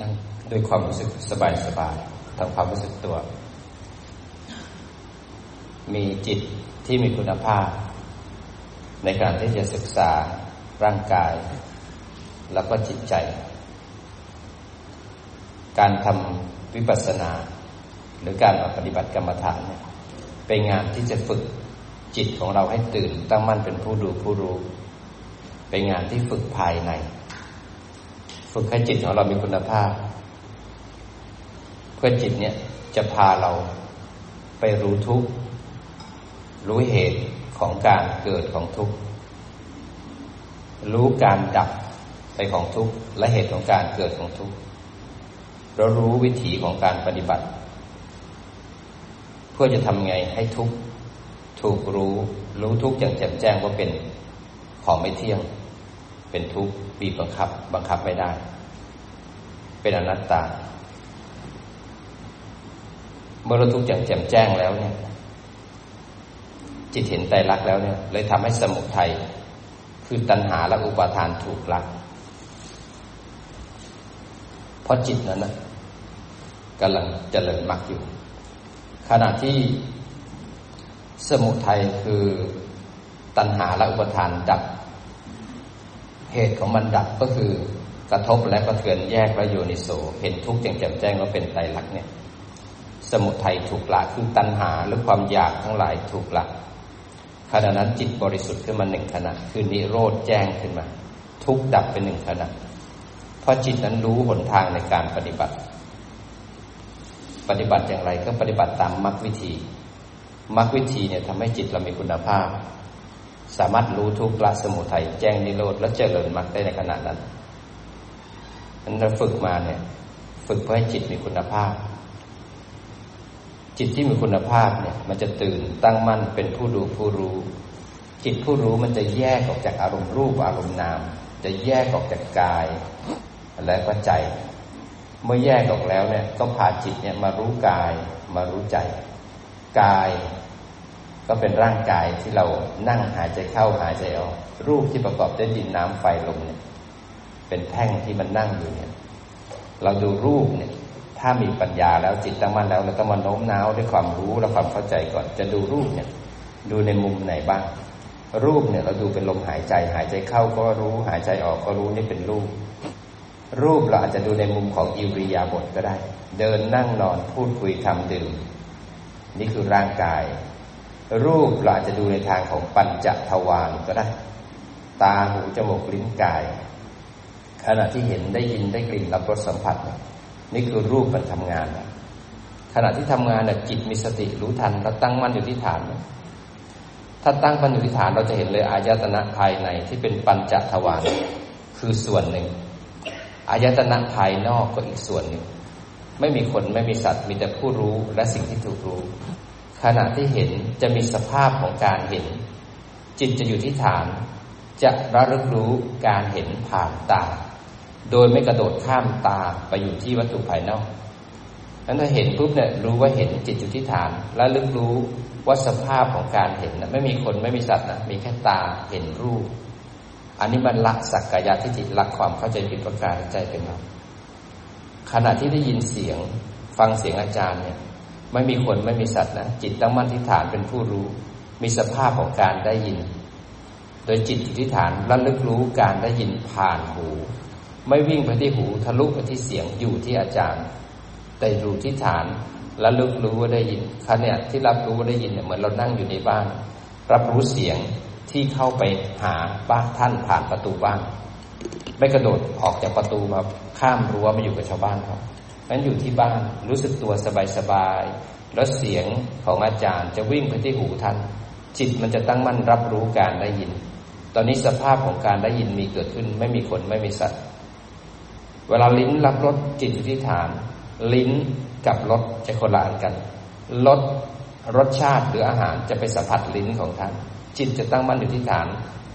นั่งด้วยความรู้สึกสบายสบายทำความรู้สึกตัว มีจิตที่มีคุณภาพ ในการที่จะศึกษาร่างกาย แล้วก็จิตใจ การทำวิปัสสนา หรือการปฏิบัติกรรมฐานเนี่ยเป็นงานที่จะฝึกจิตของเราให้ตื่นตั้งมั่นเป็นผู้ดูผู้รู้ เป็นงานที่ฝึกภายใน ฝึกให้จิตของเรามีคุณภาพ เพื่อจิตเนี่ยจะพาเราไปรู้ทุกข์รู้เหตุของการเกิดของทุกข์รู้การดับไปของทุกข์และเหตุของการเกิดของทุกข์เรารู้วิถีของการปฏิบัติ เพื่อจะทำไงให้ทุกข์ถูกรู้ รู้ทุกอย่างแจ่มแจ้งว่าเป็นของไม่เที่ยง เป็นทุกข์บีบบังคับ บังคับไม่ได้ เป็นอนัตตา เมื่อเราทุกอย่างแจ่มแจ้งแล้วเนี่ย จิตเห็นใจรักแล้วเนี่ย เลยทำให้สมุทัยคือตัณหาและอุปาทานถูกละเพราะจิตนั้นนะกำลังเจริญมรรคอยู่ ขณะที่สมุทัยคือตัณหาและอุปทานดับ เหตุของมันดับก็คือกระทบและกระเทือนแยกและโยนิโสเห็นทุกข์อย่างแจ่มแจ้งว่าเป็นไตรลักษณ์เนี่ยสมุทัยถูกละคือตัณหาหรือความอยากทั้งหลายถูกละขณะนั้นจิตบริสุทธิ์ขึ้นมาหนึ่งขณะ คือนิโรธแจ้งขึ้นมา ทุกดับเป็นหนึ่งขณะเพราะจิตนั้นรู้หนทางในการปฏิบัติ ปฏิบัติอย่างไรก็ปฏิบัติตามมรรควิธีมรรควิธีเนี่ยทำให้จิตเรามีคุณภาพ สามารถรู้ทุกละสมุทัยแจ้งนิโรธและเจริญมรรคได้ในขณะนั้นนั้นเราฝึกมาเนี่ยฝึกเพื่อให้จิตมีคุณภาพ จิตที่มีคุณภาพเนี่ย มันจะตื่นตั้งมั่นเป็นผู้ดูผู้รู้ จิตผู้รู้มันจะแยกออกจากอารมณ์รูปอารมณ์นาม จะแยกออกจากกาย และก็ใจ เมื่อแยกออกแล้วเนี่ยก็พาจิตเนี่ยมารู้กายมารู้ใจ กาย ก็เป็นร่างกายที่เรานั่งหายใจเข้าหายใจออก รูปที่ประกอบด้วยดินน้ำไฟลมเนี่ย เป็นแท่งที่มันนั่งอยู่เนี่ย เราดูรูปเนี่ย ถ้ามีปัญญาแล้วจิตตั้งมั่นแล้วเราต้องมาโน้มน้าวด้วยความรู้และความเข้าใจก่อน จะดูรูปเนี่ย ดูในมุมไหนบ้าง รูปเนี่ย เราดูเป็นลมหายใจ หายใจเข้าก็รู้ หายใจออกก็รู้นี่เป็นรูป รูปเราอาจจะดูในมุมของอิริยาบถก็ได้ เดินนั่งนอนพูดคุยทำดื่ม นี่คือร่างกาย รูปเราอาจจะดูในทางของปัญจทวารก็ได้ ตาหูจมูกลิ้นกาย ขณะที่เห็นได้ยินได้กลิ่นรับรสสัมผัส นี่คือรูปมันทำงาน ขณะที่ทำงานเนี่ยจิตมีสติรู้ทันเราตั้งมั่นอยู่ที่ฐานถ้าตั้งมั่นอยู่ที่ฐานเราจะเห็นเลยอายตนะภายในที่เป็นปัญจทวารคือส่วนหนึ่งอายตนะภายนอกก็อีกส่วนหนึ่ง ไม่มีคนไม่มีสัตว์มีแต่ผู้รู้และสิ่งที่ถูกรู้ ขณะที่เห็นจะมีสภาพของการเห็น จิตจะอยู่ที่ฐาน จะระลึกรู้การเห็นผ่านตา โดยไม่กระโดดข้ามตาไปอยู่ที่วัตถุภายนอกนั้นถ้าเห็นปุ๊บเนี่ยรู้ว่าเห็นจิตอยู่ที่ฐาน และลึกรู้ว่าสภาพของการเห็นนะไม่มีคนไม่มีสัตว์นะมีแค่ตาเห็นรูป อันนี้มันละสักกายทิฏฐิละความเข้าใจผิดประการใจเป็นเราขณะที่ได้ยินเสียง ฟังเสียงอาจารย์เนี่ย ไม่มีคนไม่มีสัตว์นะจิตตั้งมั่นที่ฐานเป็นผู้รู้ มีสภาพของการได้ยิน โดยจิตที่ฐานระลึกรู้การได้ยินผ่านหู ไม่วิ่งไปที่หูทะลุไปที่เสียงอยู่ที่อาจารย์ แต่รู้ที่ฐานระลึกรู้ว่าได้ยินขณะที่รับรู้ว่าได้ยินเนี่ยเหมือนเรานั่งอยู่ในบ้าน รับรู้เสียงที่เข้าไปหาบ้านท่านผ่านประตูบ้านไม่กระโดดออกจากประตูมาข้ามรั้วมาอยู่กับชาวบ้านครับ นั้นอยู่ที่บ้านรู้สึกตัวสบายๆแล้วเสียงของอาจารย์จะวิ่งไปที่หูท่านจิตมันจะตั้งมั่นรับรู้การได้ยิน ตอนนี้สภาพของการได้ยินมีเกิดขึ้น ไม่มีคนไม่มีสัตว์ เวลาลิ้นรับรสจิตอยู่ที่ฐาน ลิ้นกับรสจะคนละอันกันรสรสชาติหรืออาหารจะไปสัมผัสลิ้นของท่าน จิตจะตั้งมั่นอยู่ที่ฐาน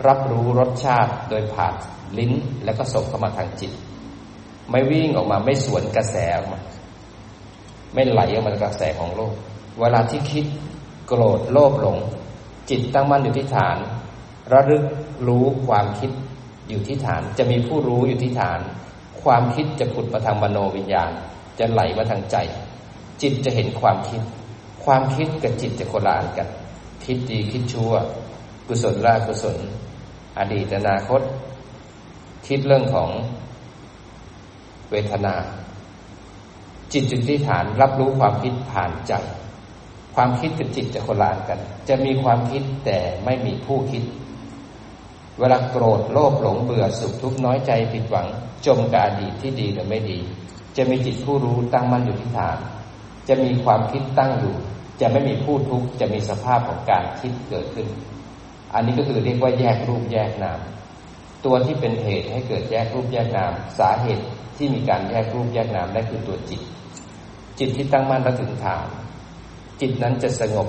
รับรู้รสชาติโดยผ่านลิ้นแล้วก็ส่งเข้ามาทางจิต ไม่วิ่งออกมาไม่สวนกระแสออกมา ไม่ไหลออกมากระแสของโลก เวลาที่คิดโกรธโลภหลง จิตตั้งมั่นอยู่ที่ฐาน ระลึกรู้ความคิดอยู่ที่ฐาน จะมีผู้รู้อยู่ที่ฐาน ความคิดจะผุดมาทางมโนวิญญาณ จะไหลมาทางใจ จิตจะเห็นความคิด ความคิดกับจิตจะโคลานกัน คิดดีคิดชั่ว กุศลละกุศล อดีตอนาคต คิดเรื่องของ เวทนา จิตจุดที่ฐานรับรู้ความคิดผ่านใจ ความคิดกับจิตจะโคลานกัน จะมีความคิดแต่ไม่มีผู้คิด เวลาโกรธโลภหลงเบื่อสุขทุกข์น้อยใจผิดหวัง จมกับอดีตที่ดีหรือไม่ดี จะมีจิตผู้รู้ตั้งมั่นอยู่ที่ฐาน จะมีความคิดตั้งอยู่ จะไม่มีผู้ทุกข์จะมีสภาพของการคิดเกิดขึ้น อันนี้ก็คือเรียกว่าแยกรูปแยกนาม ตัวที่เป็นเหตุให้เกิดแยกรูปแยกนาม สาเหตุที่มีการแยกรูปแยกนามได้คือตัวจิต จิตที่ตั้งมั่นและถึงฐาน จิตนั้นจะสงบ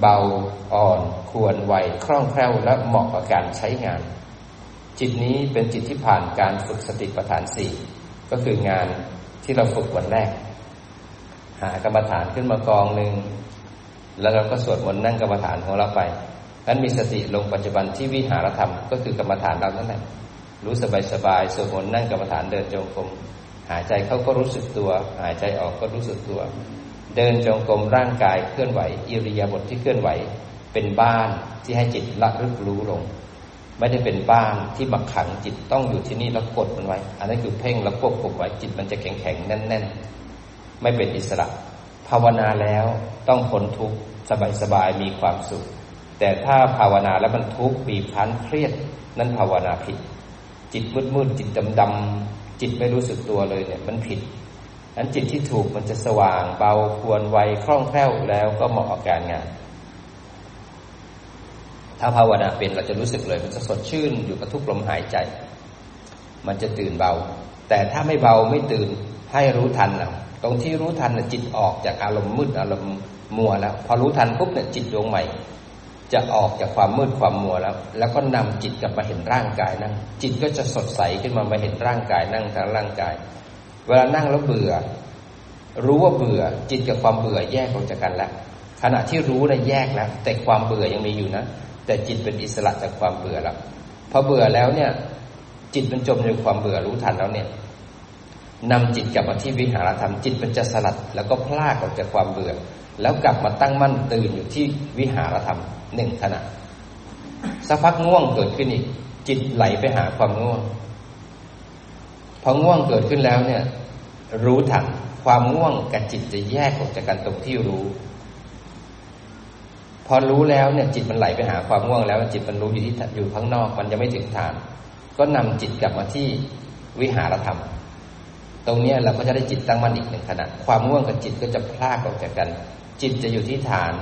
เบาอ่อน ควรไวคล่องแคล่วและเหมาะกับการใช้งาน จิตนี้เป็นจิตที่ผ่านการฝึกสติปัฏฐานสี่ก็คืองานที่เราฝึกวันแรก หากรรมฐานขึ้นมากองหนึ่งแล้วเราก็สวดมนต์นั่งกรรมฐานของเราไป นั้นมีสติลงปัจจุบันที่วิหารธรรมก็คือกรรมฐานเรานั่นแหละรู้สบายสบายสวดมนต์นั่งกรรมฐานเดินจงกรมหายใจเข้าก็รู้สึกตัว หายใจออกก็รู้สึกตัว เดินจงกรมร่างกายเคลื่อนไหวอิริยาบถทที่เคลื่อนไหว เป็นบ้านที่ให้จิตละลึกรู้ลง ไม่ได้เป็นบ้านที่มาขังจิตต้องอยู่ที่นี่แล้วกดมันไว้ อันนั้นคือเพ่งแล้วควบคุมไว้จิตมันจะแข็งแข็งแน่นแน่นไม่เป็นอิสระ ภาวนาแล้วต้องพ้นทุกข์สบายสบายมีความสุข แต่ถ้าภาวนาแล้วมันทุกข์บีบคั้นเครียด นั่นภาวนาผิด จิตมืดมืดจิตดำดำจิตไม่รู้สึกตัวเลยเนี่ยมันผิดนั้นจิตที่ถูกมันจะสว่างเบาควรไวคล่องแคล่วแล้วก็เหมาะกับการงาน ถ้าภาวนาเป็นเราจะรู้สึกเลย มันจะสดชื่นอยู่กับทุกลมหายใจ มันจะตื่นเบา แต่ถ้าไม่เบาไม่ตื่นให้รู้ทันนะตรงที่รู้ทันนะจิตออกจากอารมณ์มืดอารมณ์มัวแล้ว พอรู้ทันปุ๊บเนี่ยจิตดวงใหม่ จะออกจากความมืดความมัวแล้ว แล้วก็นำจิตกลับมาเห็นร่างกายนั่ง จิตก็จะสดใสขึ้นมามาเห็นร่างกายนั่งทางร่างกาย เวลานั่งแล้วเบื่อ รู้ว่าเบื่อ จิตกับความเบื่อแยกออกจากกันแล้วขณะที่รู้นะแยกแล้วแต่ความเบื่อยังมีอยู่นะ แต่จิตเป็นอิสระจากความเบื่อแล้วพอเบื่อแล้วเนี่ย จิตมันจมในความเบื่อรู้ทันแล้วเนี่ยนำจิตกลับมาที่วิหารธรรมจิตมันจะสลัด แล้วก็พลากออกจากความเบื่อ แล้วกลับมาตั้งมั่นตื่นอยู่ที่วิหารธรรม หนึ่งขณะสักพักง่วงเกิดขึ้นอีก จิตไหลไปหาความง่วง พอง่วงเกิดขึ้นแล้วเนี่ย รู้ทันความง่วงกับจิตจะแยกออกจากกันตรงที่รู้ พอรู้แล้วเนี่ย จิตมันไหลไปหาความง่วงแล้วจิตมันรู้อยู่ที่อยู่ข้างนอก มันยังไม่ถึงฐาน ก็นำจิตกลับมาที่วิหารธรรม ตรงนี้เราก็จะได้จิตตั้งมั่นอีกหนึ่งขณะ ความง่วงกับจิตก็จะพลากออกจากกัน จิตจะอยู่ที่ฐาน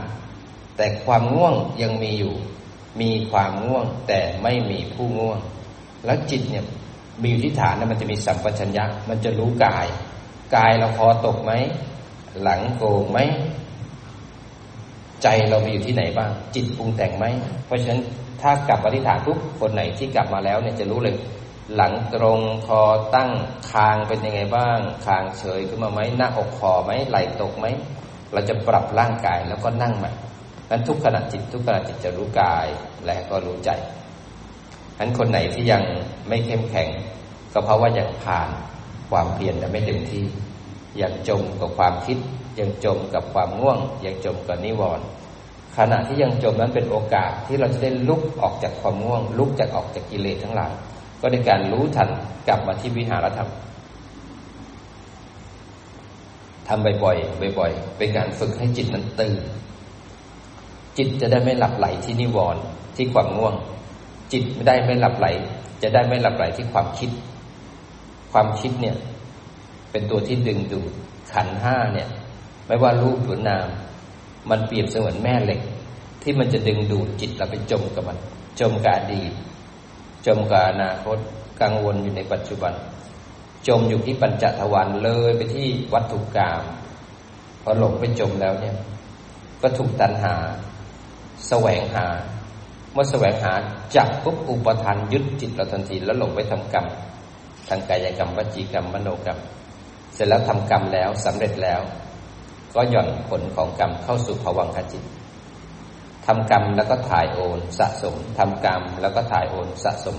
แต่ความง่วงยังมีอยู่ มีความง่วงแต่ไม่มีผู้ง่วง แล้วจิตเนี่ยมีอยู่ที่ฐานนะมันจะมีสัมปชัญญะ มันจะรู้กาย กายเราคอตกไหม หลังโกงไหม ใจเรามีอยู่ที่ไหนบ้าง จิตปรุงแต่งไหม เพราะฉะนั้นถ้ากลับมาที่ฐานทุกคนไหนที่กลับมาแล้วเนี่ยจะรู้เลย หลังตรงคอตั้งคางเป็นยังไงบ้าง คางเฉยขึ้นมาไหมหน้าอกคอไหมไหล่ตกไหม เราจะปรับร่างกายแล้วก็นั่งใหม่ นั้นทุกขณะจิต ทุกขณะจิตจะรู้กายและก็รู้ใจนั้นคนไหนที่ยังไม่เข้มแข็ง ก็เพราะว่ายังผ่านความเพียรแต่ไม่เต็มที่ ยังจมกับความคิด ยังจมกับความง่วง ยังจมกับนิวรณ์ขณะที่ยังจมนั้นเป็นโอกาสที่เราจะได้ลุกออกจากความง่วง ลุกจากออกจากกิเลสทั้งหลายก็ในการรู้ทันกลับมาที่วิหารธรรมทำบ่อยๆบ่อย ๆ เป็นการฝึกให้จิตนั้นตื่น จิตจะได้ไม่หลับไหลที่นิวรณ์ที่ความง่วง จิตไม่ได้ไม่หลับไหล จะได้ไม่หลับไหลที่ความคิด ความคิดเนี่ย เป็นตัวที่ดึงดูดขันห้าเนี่ย ไม่ว่ารูปหรือนาม มันเปรียบเสมือนแม่เหล็ก ที่มันจะดึงดูดจิตเราไปจมกับมัน จมกับอดีตจมกับอนาคตกังวลอยู่ในปัจจุบัน จมอยู่ที่ปัญจทวารเลยไปที่วัตถุกรรมพอหลงไปจมแล้วเนี่ยก็ถูกตัณหา แสวงหา เมื่อแสวงหาจับปุ๊บอุปทานยึดจิตเราทันทีแล้วหลงไปทำกรรมทางกายกรรมวจีกรรมมโนกรรม เสร็จแล้วทำกรรมแล้วสำเร็จแล้ว ก็หย่อนผลของกรรมเข้าสู่ภวังคจิตทำกรรมแล้วก็ถ่ายโอนสะสมทำกรรมแล้วก็ถ่ายโอนสะสม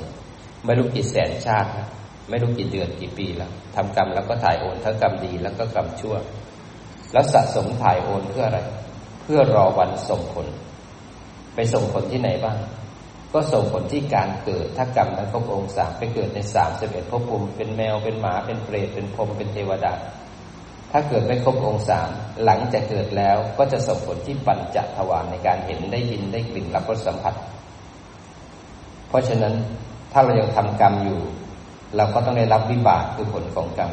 ไม่รู้กี่แสนชาติ ไม่รู้กี่เดือนกี่ปีแล้วทำกรรมแล้วก็ถ่ายโอนทั้งกรรมดีแล้วก็กรรมชั่ว แล้วสะสมถ่ายโอนเพื่ออะไร เพื่อรอวันส่งผล ไปส่งผลที่ไหนบ้าง ก็ส่งผลที่การเกิด ถ้ากรรมนั้นครบองค์สามไปเกิดในสามสิบเอ็ดภพภูมิเป็นแมวเป็นหมาเป็นเปรตเป็นพรมเป็นเทวดา ถ้าเกิดไม่ครบองค์สามหลังจากเกิดแล้วก็จะส่งผลที่ปัญจทวารในการเห็นได้ยินได้กลิ่นรับรสสัมผัส เพราะฉะนั้นถ้าเรายังทำกรรมอยู่ เราก็ต้องได้รับวิบากคือผลของกรรม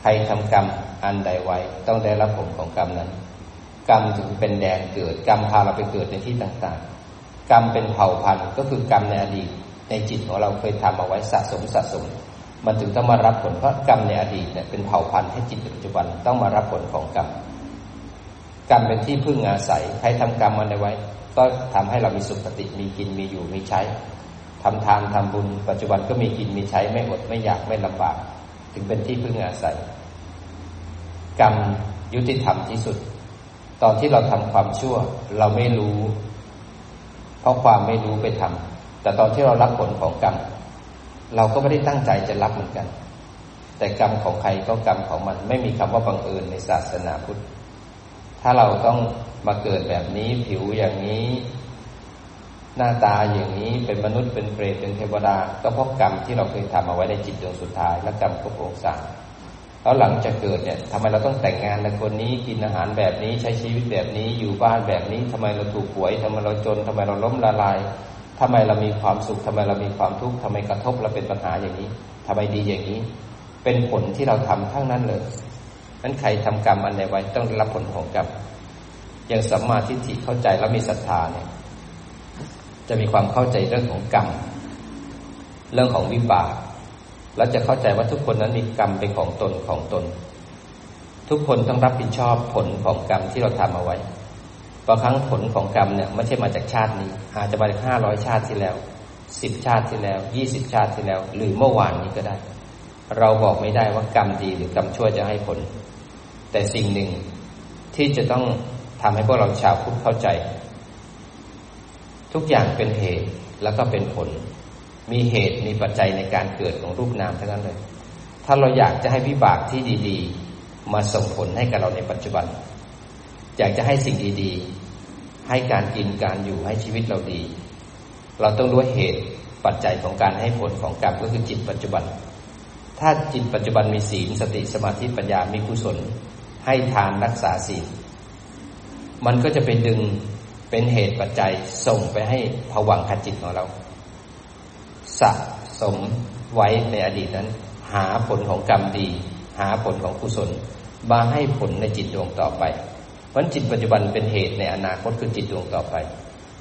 ใครทำกรรมอันใดไว้ต้องได้รับผลของกรรมนั้น กรรมถึงเป็นแดนเกิด กรรมพาเราไปเกิดในที่ต่างๆ กรรมเป็นเผ่าพันธุ์ก็คือกรรมในอดีต ในจิตของเราเคยทำเอาไว้สะสมสะสม มันถึงต้องมารับผลเพราะกรรมในอดีตเนี่ยเป็นเผ่าพันธุ์ให้จิตปัจจุบันต้องมารับผลของกรรมกรรมเป็นที่พึ่งอาศัยใครทำกรรมมันไว้ ก็ทำให้เรามีสุขติมีกินมีอยู่มีใช้ทำทานทำบุญ ปัจจุบันก็มีกินมีใช้ไม่อดไม่อยากไม่ลำบาก ถึงเป็นที่พึ่งอาศัย กรรมยุติธรรมที่สุด ตอนที่เราทำความชั่ว เราไม่รู้ เพราะความไม่รู้ไปทำแต่ตอนที่เรารับผลของกรรมเราก็ไม่ได้ตั้งใจจะรับเหมือนกัน แต่กรรมของใครก็กรรมของมันไม่มีคำว่าบังเอิญในศาสนาพุทธ ถ้าเราต้องมาเกิดแบบนี้ผิวอย่างนี้ หน้าตาอย่างนี้เป็นมนุษย์เป็นเปรตเป็นเทวดา ก็เพราะกรรมที่เราเคยทำเอาไว้ในจิตดวงสุดท้าย และกรรมครบองค์สาม แล้วหลังจากเกิดเนี่ยทำไมเราต้องแต่งงานในคนนี้กินอาหารแบบนี้ใช้ชีวิตแบบนี้อยู่บ้านแบบนี้ทำไมเราถูกหวยทำไมเราจนทำไมเราล้มละลายทำไมเรามีความสุขทำไมเรามีความทุกข์ทำไมกระทบเราเป็นปัญหาอย่างนี้ทำไมดีอย่างนี้ เป็นผลที่เราทำทั้งนั้นเลยนั้นใครทำกรรมอันใดไว้ต้องรับผลของกรรมอย่างสัมมาทิฏฐิเข้าใจแล้วมีศรัทธาเนี่ยจะมีความเข้าใจเรื่องของกรรมเรื่องของวิบาก แล้วจะเข้าใจว่าทุกคนนั้นมีกรรมเป็นของตนของตน ทุกคนต้องรับผิดชอบผลของกรรมที่เราทำเอาไว้บางครั้งผลของกรรมเนี่ยไม่ใช่มาจากชาตินี้ อาจจะมาจากห้าร้อยชาติที่แล้วสิบชาติที่แล้วยี่สิบชาติที่แล้ว หรือเมื่อวานนี้ก็ได้ เราบอกไม่ได้ว่ากรรมดีหรือกรรมชั่วจะให้ผล แต่สิ่งหนึ่งที่จะต้องทำให้พวกเราชาวพุทธเข้าใจ ทุกอย่างเป็นเหตุแล้วก็เป็นผล มีเหตุมีปัจจัยในการเกิดของรูปนามทั้งนั้นเลย ถ้าเราอยากจะให้วิบากที่ดีๆ มาส่งผลให้กับเราในปัจจุบัน อยากจะให้สิ่งดีๆ ให้การกินการอยู่ให้ชีวิตเราดี เราต้องรู้เหตุปัจจัยของการให้ผลของกรรมก็คือจิตปัจจุบัน ถ้าจิตปัจจุบันมีศีลสติสมาธิปัญญามีกุศล ให้ทานรักษาศีล มันก็จะไปดึงเป็นเหตุปัจจัยส่งไปให้ผวังขจิตของเรา สะสมไว้ในอดีตนั้น หาผลของกรรมดี หาผลของกุศลมาให้ผลในจิตดวงต่อไปเพราะจิตปัจจุบันเป็นเหตุในอนาคตคือจิตดวงต่อไป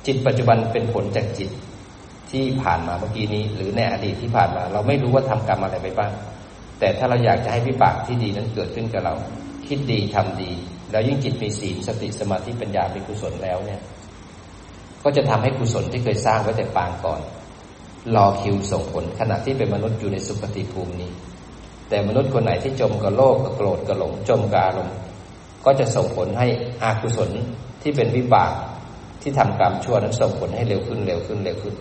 จิตปัจจุบันเป็นผลจากจิตที่ผ่านมาเมื่อกี้นี้ หรือในอดีตที่ผ่านมา เราไม่รู้ว่าทำกรรมอะไรไปบ้าง แต่ถ้าเราอยากจะให้วิบากที่ดีนั้นเกิดขึ้นกับเรา คิดดีทำดี แล้วยิ่งจิตมีศีลสติสมาธิปัญญาเป็นกุศลแล้วเนี่ย ก็จะทำให้กุศลที่เคยสร้างไว้แต่ปางก่อน รอคิวส่งผลขณะที่เป็นมนุษย์อยู่ในสุคติภูมินี้ แต่มนุษย์คนไหนที่จมกับโลภกับโกรธกับหลงจมกับอารมณ์ก็จะส่งผลให้อากุศลที่เป็นวิบากที่ทำกรรมชั่วนั้นส่งผลให้เร็วขึ้นเร็วขึ้นเร็วขึ้น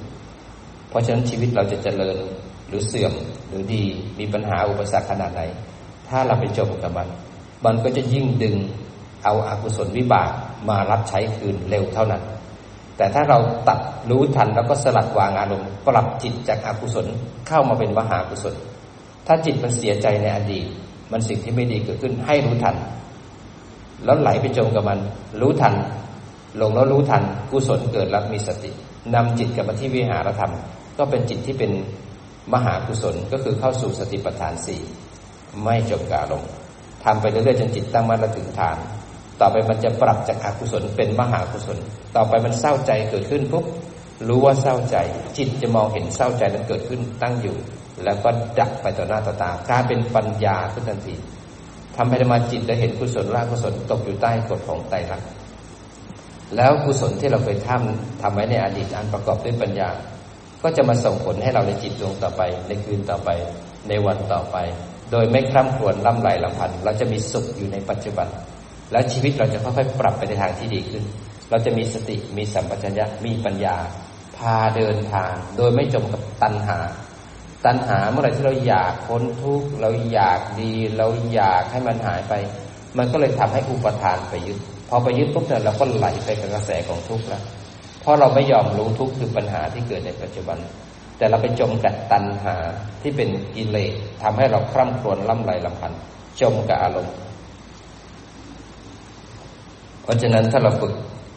เพราะฉะนั้นชีวิตเราจะเจริญหรือเสื่อมหรือดีมีปัญหาอุปสรรคขนาดไหน ถ้าเราไปจมกับมัน มันก็จะยิ่งดึงเอาอากุศลวิบากมารับใช้คืนเร็วเท่านั้น แต่ถ้าเราตัดรู้ทันแล้วก็สลัดวางอารมณ์ปรับจิตจากอากุศลเข้ามาเป็นมหากุศล ถ้าจิตมันเสียใจในอดีต มันสิ่งที่ไม่ดีเกิดขึ้นให้รู้ทัน แล้วไหลไปจมกับมัน รู้ทัน ลงแล้วรู้ทันกุศลเกิดแล้วมีสตินำจิตกลับมาที่วิหารธรรม ก็เป็นจิตที่เป็นมหากุศลก็คือเข้าสู่สติปัฏฐานสี่ไม่จมกาลงทำไปเรื่อยๆจนจิตตั้งมั่นและถึงฐาน ต่อไปมันจะปรับจากอากุศลเป็นมหากุศล ต่อไปมันเศร้าใจเกิดขึ้นปุ๊บรู้ว่าเศร้าใจ จิตจะมองเห็นเศร้าใจนั้นเกิดขึ้นตั้งอยู่ แล้วก็ดับไปต่อหน้าต่อตากลายเป็นปัญญาขึ้นทันทีทำให้ธรรมาจิตได้เห็นกุศลละกุศลตกอยู่ใต้กฎของไตรลักษณ์แล้วกุศลที่เราเคยทำทำไว้ในอดีตอันประกอบด้วยปัญญา ก็จะมาส่งผลให้เราในจิตดวงต่อไป ในคืนต่อไป ในวันต่อไป โดยไม่คร่ำครวญล่ำไหลลำพันเราจะมีสุขอยู่ในปัจจุบัน แล้วชีวิตเราจะค่อยๆปรับไปในทางที่ดีขึ้น เราจะมีสติมีสัมปชัญญะมีปัญญา พาเดินทาง โดยไม่จมกับตัณหา ตัณหาเมื่อไหร่ที่เราอยากพ้นทุกข์เราอยากดี เราอยากให้มันหายไป มันก็เลยทำให้อุปทานไปยึดพอไปยึดปุ๊บเนี่ยเราก็ไหลไปกับกระแสของทุกข์แล้วเพราะเราไม่ยอมรู้ทุกข์คือปัญหาที่เกิดในปัจจุบัน แต่เราไปจมกับตัณหาที่เป็นกิเลสทำให้เราคร่ำครวญล่ำไรลำพันจมกับอารมณ์ เพราะฉะนั้นถ้าเราฝึก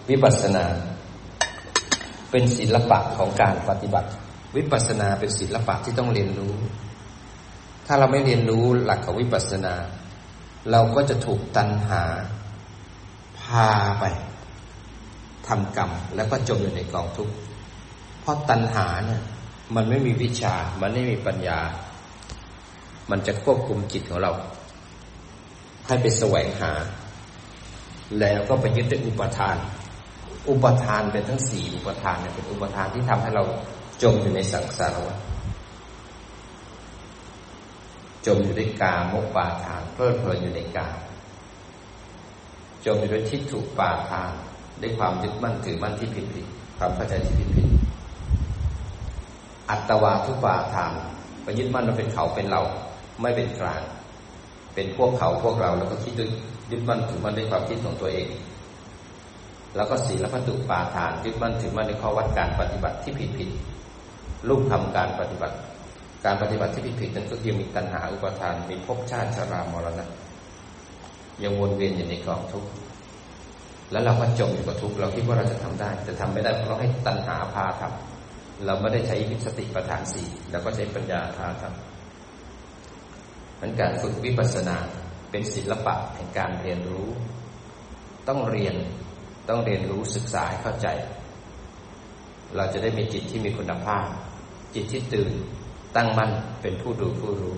วิปัสสนา เป็นศิลปะของการปฏิบัติ วิปัสสนาเป็นศิลปะที่ต้องเรียนรู้ ถ้าเราไม่เรียนรู้หลักของวิปัสสนา เราก็จะถูกตัณหา พาไปทำกรรม แล้วก็จมอยู่ในกองทุกข์เพราะตัณหาเนี่ยมันไม่มีวิชา มันไม่มีปัญญา มันจะควบคุมจิตของเรา ให้ไปแสวงหา แล้วก็ไปยึดติดอุปทาน อุปทานเป็นทั้งสี่อุปทานเนี่ยเป็นอุปทานที่ทำให้เราจมอยู่ในสังสารวัฏจมอยู่ในกามกปาทานเพลิดเพลินอยู่ในกามจมอยู่ในทิฏฐุปาทานด้วยความยึดมั่นถือมั่นที่ผิดผิดความเข้าใจที่ผิดผิดอัตวาทุปาทานไปยึดมั่นว่าเป็นเขาเป็นเราไม่เป็นกลาง เป็นพวกเขาพวกเราแล้วก็คิดด้วยยึดมั่นถือมั่นด้วยความคิดของตัวเอง แล้วก็ศีลพัตุปาทานยึดมั่นถือมั่นในข้อวัดการปฏิบัติที่ผิดผิดรูปทำการปฏิบัติ การปฏิบัติที่ผิดผิดนั้นก็คือมีตัณหาอุปทานมีภพชาติชรามรณะยังวนเวียนอยู่ในกองทุกข์แล้วเราก็จมอยู่กับทุกข์เราคิดว่าเราจะทำได้ แต่ทำไม่ได้เพราะเราให้ตัณหาพาทำเราไม่ได้ใช้วิสติปัฏฐานสี่เราก็ใช้ปัญญาพาทำมันการฝึกวิปัสสนาเป็นศิลปะแห่งการเรียนรู้ ต้องเรียน ต้องเรียนรู้ศึกษาให้เข้าใจ เราจะได้มีจิตที่มีคุณภาพ จิตที่ตื่นตั้งมั่นเป็นผู้ดูผู้รู้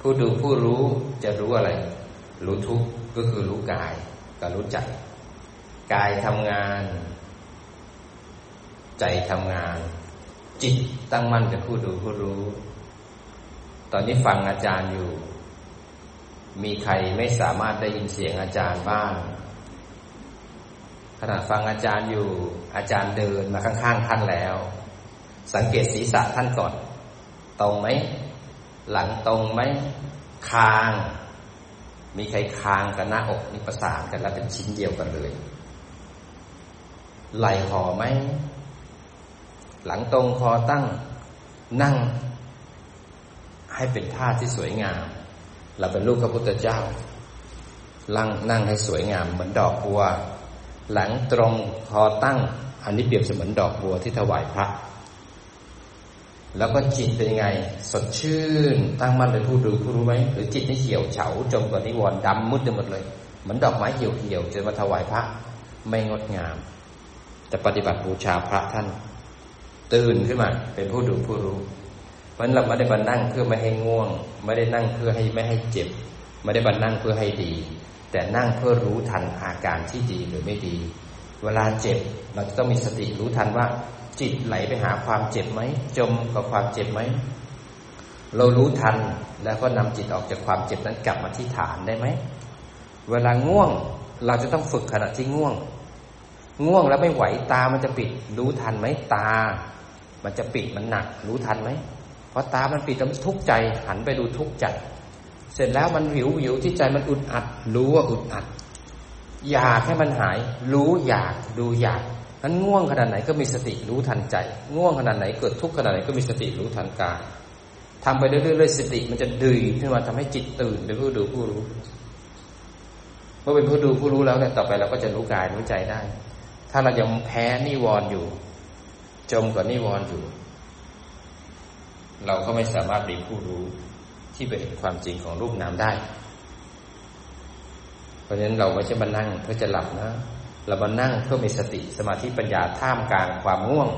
ผู้ดูผู้รู้จะรู้อะไร รู้ทุกก็คือรู้กายก็รู้ใจกายทำงาน ใจทำงาน จิตตั้งมั่นเป็นผู้ดูผู้รู้ ตอนนี้ฟังอาจารย์อยู่ มีใครไม่สามารถได้ยินเสียงอาจารย์บ้าง ขณะฟังอาจารย์อยู่อาจารย์เดินมาข้าง ๆ ท่านแล้ว สังเกตศีรษะท่านก่อน ตรงไหม หลังตรงไหมคาง มีใครคางกับหน้าอกนี่ประสานกันแล้วเป็นชิ้นเดียวกันเลย ไหลห่อไหม หลังตรงคอตั้งนั่ง ให้เป็นท่าที่สวยงาม เราเป็นลูกพระพุทธเจ้าลั่งนั่งให้สวยงามเหมือนดอกบัว หลังตรงคอตั้ง อันนี้เปรียบเสมือนดอกบัวที่ถวายพระ แล้วก็จิตเป็นยังไง สดชื่น ตั้งมั่นเป็นผู้ดูผู้รู้ไหมหรือจิตนี่เหี่ยวเฉาจมกับนิวรณ์ดำมืดไปหมดเลยเหมือนดอกไม้เหี่ยวเหี่ยวจะมาถวายพระไม่งดงาม แต่ปฏิบัติบูชาพระท่าน ตื่นขึ้นมาเป็นผู้ดูผู้รู้ เพราะฉะนั้นเราไม่ได้มานั่งเพื่อไม่ให้ง่วง ไม่ได้นั่งเพื่อให้ไม่ให้เจ็บ ไม่ได้มานั่งเพื่อให้ดี แต่นั่งเพื่อรู้ทันอาการที่ดีหรือไม่ดี เวลาเจ็บเราจะต้องมีสติรู้ทันว่า จิตไหลไปหาความเจ็บไหม จมกับความเจ็บไหม เรารู้ทันแล้วก็นำจิตออกจากความเจ็บนั้นกลับมาที่ฐานได้ไหม เวลาง่วงเราจะต้องฝึกขณะที่ง่วง ง่วงแล้วไม่ไหวตามันจะปิด รู้ทันไหมตา มันจะปิดมันหนัก รู้ทันไหมเพราะตามันปิดแล้วทุกข์ใจหันไปดูทุกข์ใจ เสร็จแล้วมันหิวหิวที่ใจมันอุดอัด รู้ว่าอุดอัด อยากให้มันหาย รู้อยากดูอยากนั้นง่วงขนาดไหนก็มีสติรู้ทันใจ ง่วงขนาดไหนเกิดทุกข์ขนาดไหนก็มีสติรู้ทันกายทำไปเรื่อยๆสติมันจะดื้อขึ้นมาทำให้จิตตื่นเป็นผู้ดูผู้รู้เมื่อเป็นผู้ดูผู้รู้แล้วเนี่ยต่อไปเราก็จะรู้กายรู้ใจได้ ถ้าเรายังแพ้นิวรณ์อยู่ จมกับนิวรณ์อยู่ เราก็ไม่สามารถเป็นผู้รู้ ที่เป็นความจริงของรูปนามได้ เพราะฉะนั้นเราไม่ใช่มานั่งเพื่อจะหลับนะ เรามานั่งเพื่อมีสติสมาธิปัญญาท่ามกลางความง่วง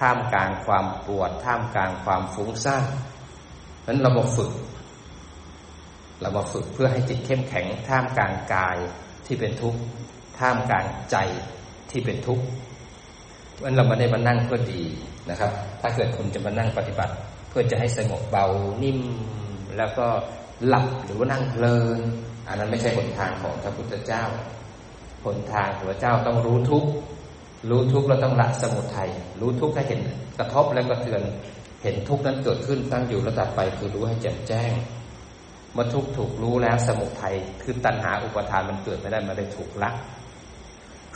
ท่ามกลางความปวด ท่ามกลางความฟุ้งซ่านนั้นเรามาฝึก เรามาฝึกเพื่อให้จิตเข้มแข็ง ท่ามกลางกายที่เป็นทุกข์ ท่ามกลางใจที่เป็นทุกข์นั้นเราไม่ได้มานั่งเพื่อดีนะครับ ถ้าเกิดคุณจะมานั่งปฏิบัติ เพื่อจะให้สงบเบานิ่ม แล้วก็หลับหรือว่านั่งเพลิน อันนั้นไม่ใช่หนทางของพระพุทธเจ้าหนทางพระเจ้าต้องรู้ทุกรู้ทุกเราต้องละสมุทัยรู้ทุกให้เห็นกระทบแล้วก็เทือนเห็นทุกนั้นเกิดขึ้นตั้งอยู่ระดับไปคือรู้ให้แจ่มแจ้งเมื่อทุกถูกรู้แล้วสมุทัยคือตัณหาอุปทานมันเกิดไม่ได้มาได้ถูกละ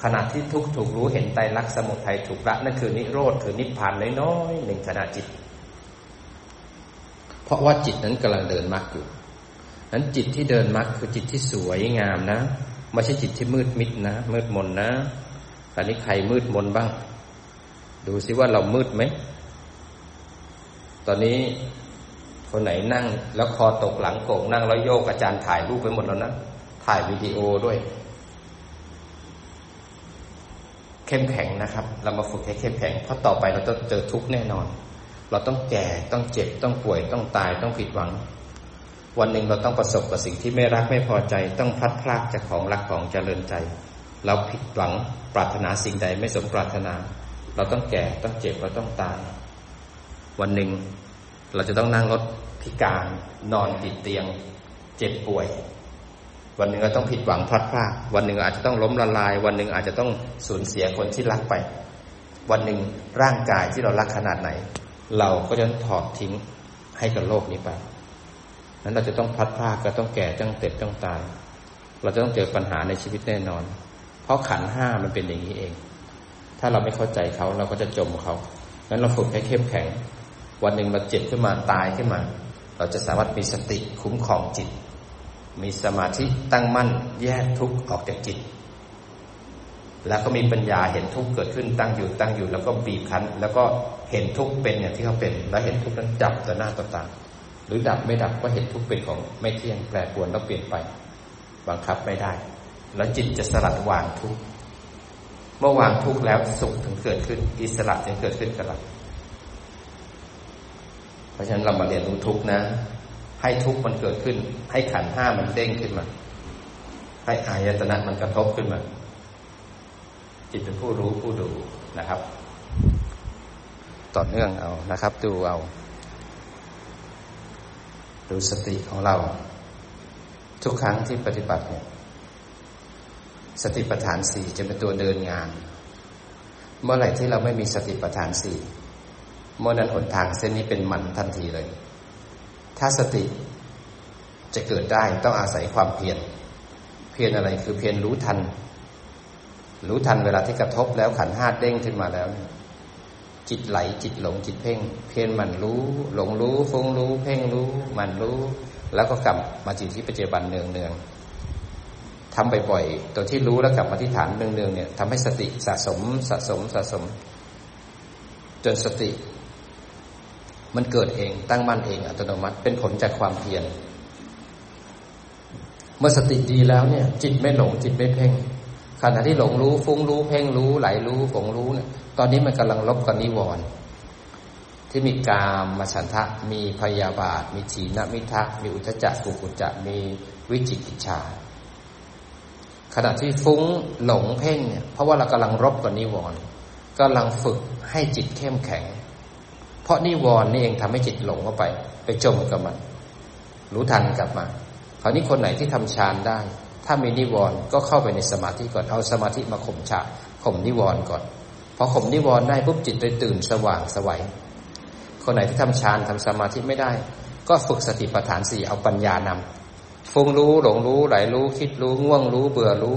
ขณะที่ทุกถูกรู้เห็นไตรลักษณ์สมุทัยถูกละนั่นคือนิโรธคือนิพพานน้อยๆหนึ่งขณะจิต เพราะว่าจิตนั้นกำลังเดินมรรคอยู่นั้นจิตที่เดินมรรคคือจิตที่สวยงามนะไม่ใช่จิตที่มืดมิดนะ มืดมนนะตอนนี้ใครมืดมนบ้าง ดูซิว่าเรามืดไหมตอนนี้คนไหนนั่ง แล้วคอตกหลังโก่งนั่งแล้วโยกอาจารย์ถ่ายรูปไปหมดแล้วนะถ่ายวิดีโอด้วย เข้มแข็งนะครับ เรามาฝึกให้เข้มแข็งเพราะต่อไปเราต้องเจอทุกข์แน่นอน เราต้องแก่ต้องเจ็บต้องป่วยต้องตายต้องผิดหวัง วันหนึ่งเราต้องประสบกับสิ่งที่ไม่รักไม่พอใจ ต้องพัดพลากจากของรักของเจริญใจ เราผิดหวังปรารถนาสิ่งใดไม่สมปรารถนา เราต้องแก่ต้องเจ็บเราต้องตาย วันหนึ่งเราจะต้องนั่งรถพิการนอนติดเตียง เจ็บป่วย วันหนึ่งเราต้องผิดหวังพลัดพราก วันหนึ่งอาจจะต้องล้มละลาย วันหนึ่งอาจจะต้องสูญเสียคนที่รักไป วันหนึ่งร่างกายที่เรารักขนาดไหน เราก็จะถอดทิ้งให้กับโลกนี้ไป นั้นเราจะต้องพัดพลาก็ต้องแก่ต้องเจ็บต้องตาย เราจะต้องเจอปัญหาในชีวิตแน่นอน เพราะขันห้ามันเป็นอย่างนี้เอง ถ้าเราไม่เข้าใจเขาเราก็จะจมเขางั้นเราฝึกให้เข้มแข็ง วันหนึ่งเราเจ็บขึ้นมาตายขึ้นมา เราจะสามารถมีสติคุ้มครองจิต มีสมาธิตั้งมั่น แยกทุกข์ออกจากจิต แล้วก็มีปัญญาเห็นทุกข์เกิดขึ้นตั้งอยู่ตั้งอยู่ แล้วก็บีบคั้น แล้วก็ เห็นทุกเป็นอย่างที่เขาเป็น แล้วเห็นทุกนั้นดับต่อหน้าต่อตาหรือดับไม่ดับก็เห็นทุกเป็นของไม่เที่ยงแปรปรวนแล้วเปลี่ยนไป บังคับไม่ได้ แล้วจิตจะสลัดวางทุกเมื่อวางทุกแล้วสุขถึงเกิดขึ้น อิสระจึงเกิดขึ้นกับเราราะฉะนั้นเรามาเรียนรู้ทุกนะ ให้ทุกมันเกิดขึ้น ให้ขันห้ามันเด้งขึ้นมา ให้อายตนะมันกระทบขึ้นมาจิตเป็นผู้รู้ผู้ดูนะครับ ต่อเนื่องเอานะครับ ดูเอา ดูสติของเรา ทุกครั้งที่ปฏิบัติเนี่ยสติปัฏฐานสี่จะเป็นตัวเดินงาน เมื่อไหร่ที่เราไม่มีสติปัฏฐานสี่เมื่อนั้นหนทางเส้นนี้เป็นมันทันทีเลย ถ้าสติจะเกิดได้ต้องอาศัยความเพียร เพียรอะไรคือเพียรรู้ทัน รู้ทันเวลาที่กระทบแล้วขันห้าเด้งขึ้นมาแล้ว จิตไหลจิตหลงจิตเพ่ง เพียรมันรู้ หลงรู้ฟุ้งรู้ เพ่งรู้ มันรู้ แล้วก็กลับมาจิตที่ปัจจุบันเนืองเนืองทำบ่อยๆตัวที่รู้แล้วกลับมาที่ฐานเนืองเนืองเนี่ยทำให้สติสะสมสะสมสะสม จนสติ มันเกิดเองตั้งมั่นเองอัตโนมัติเป็นผลจากความเพียรเมื่อสติดีแล้วเนี่ย จิตไม่หลงจิตไม่เพ่ง ขณะที่หลงรู้ฟุ้งรู้เพ่งรู้ไหลรู้ฝงรู้เนี่ยตอนนี้มันกำลังลบกับนิวรณ์ที่มีกามมาฉันทะ มีพยาบาท มีฉีนมิทะ มีอุทจักกุกุจักมีวิจิกิจชา ขณะที่ฟุ้งหลงเพ่งเนี่ยเพราะว่าเรากำลังรบกับนิวรณ์กำลังฝึกให้จิตเข้มแข็ง เพราะนิวรณ์นี่เองทำให้จิตหลงเข้าไป ไปจมกับมัน รู้ทันกลับมาคราวนี้คนไหนที่ทำฌานได้ ถ้ามีนิวรณ์ก็เข้าไปในสมาธิก่อนเอาสมาธิมาข่มฉาข่มนิวรณ์ก่อนพอข่มนิวรณ์ได้ปุ๊บจิตเลยตื่นสว่างสวัยคนไหนที่ทำฌานทำสมาธิไม่ได้ ก็ฝึกสติปัฏฐานสี่เอาปัญญานำฟุ้งรู้หลงรู้ไหลรู้ คิดรู้ง่วงรู้เบื่อรู้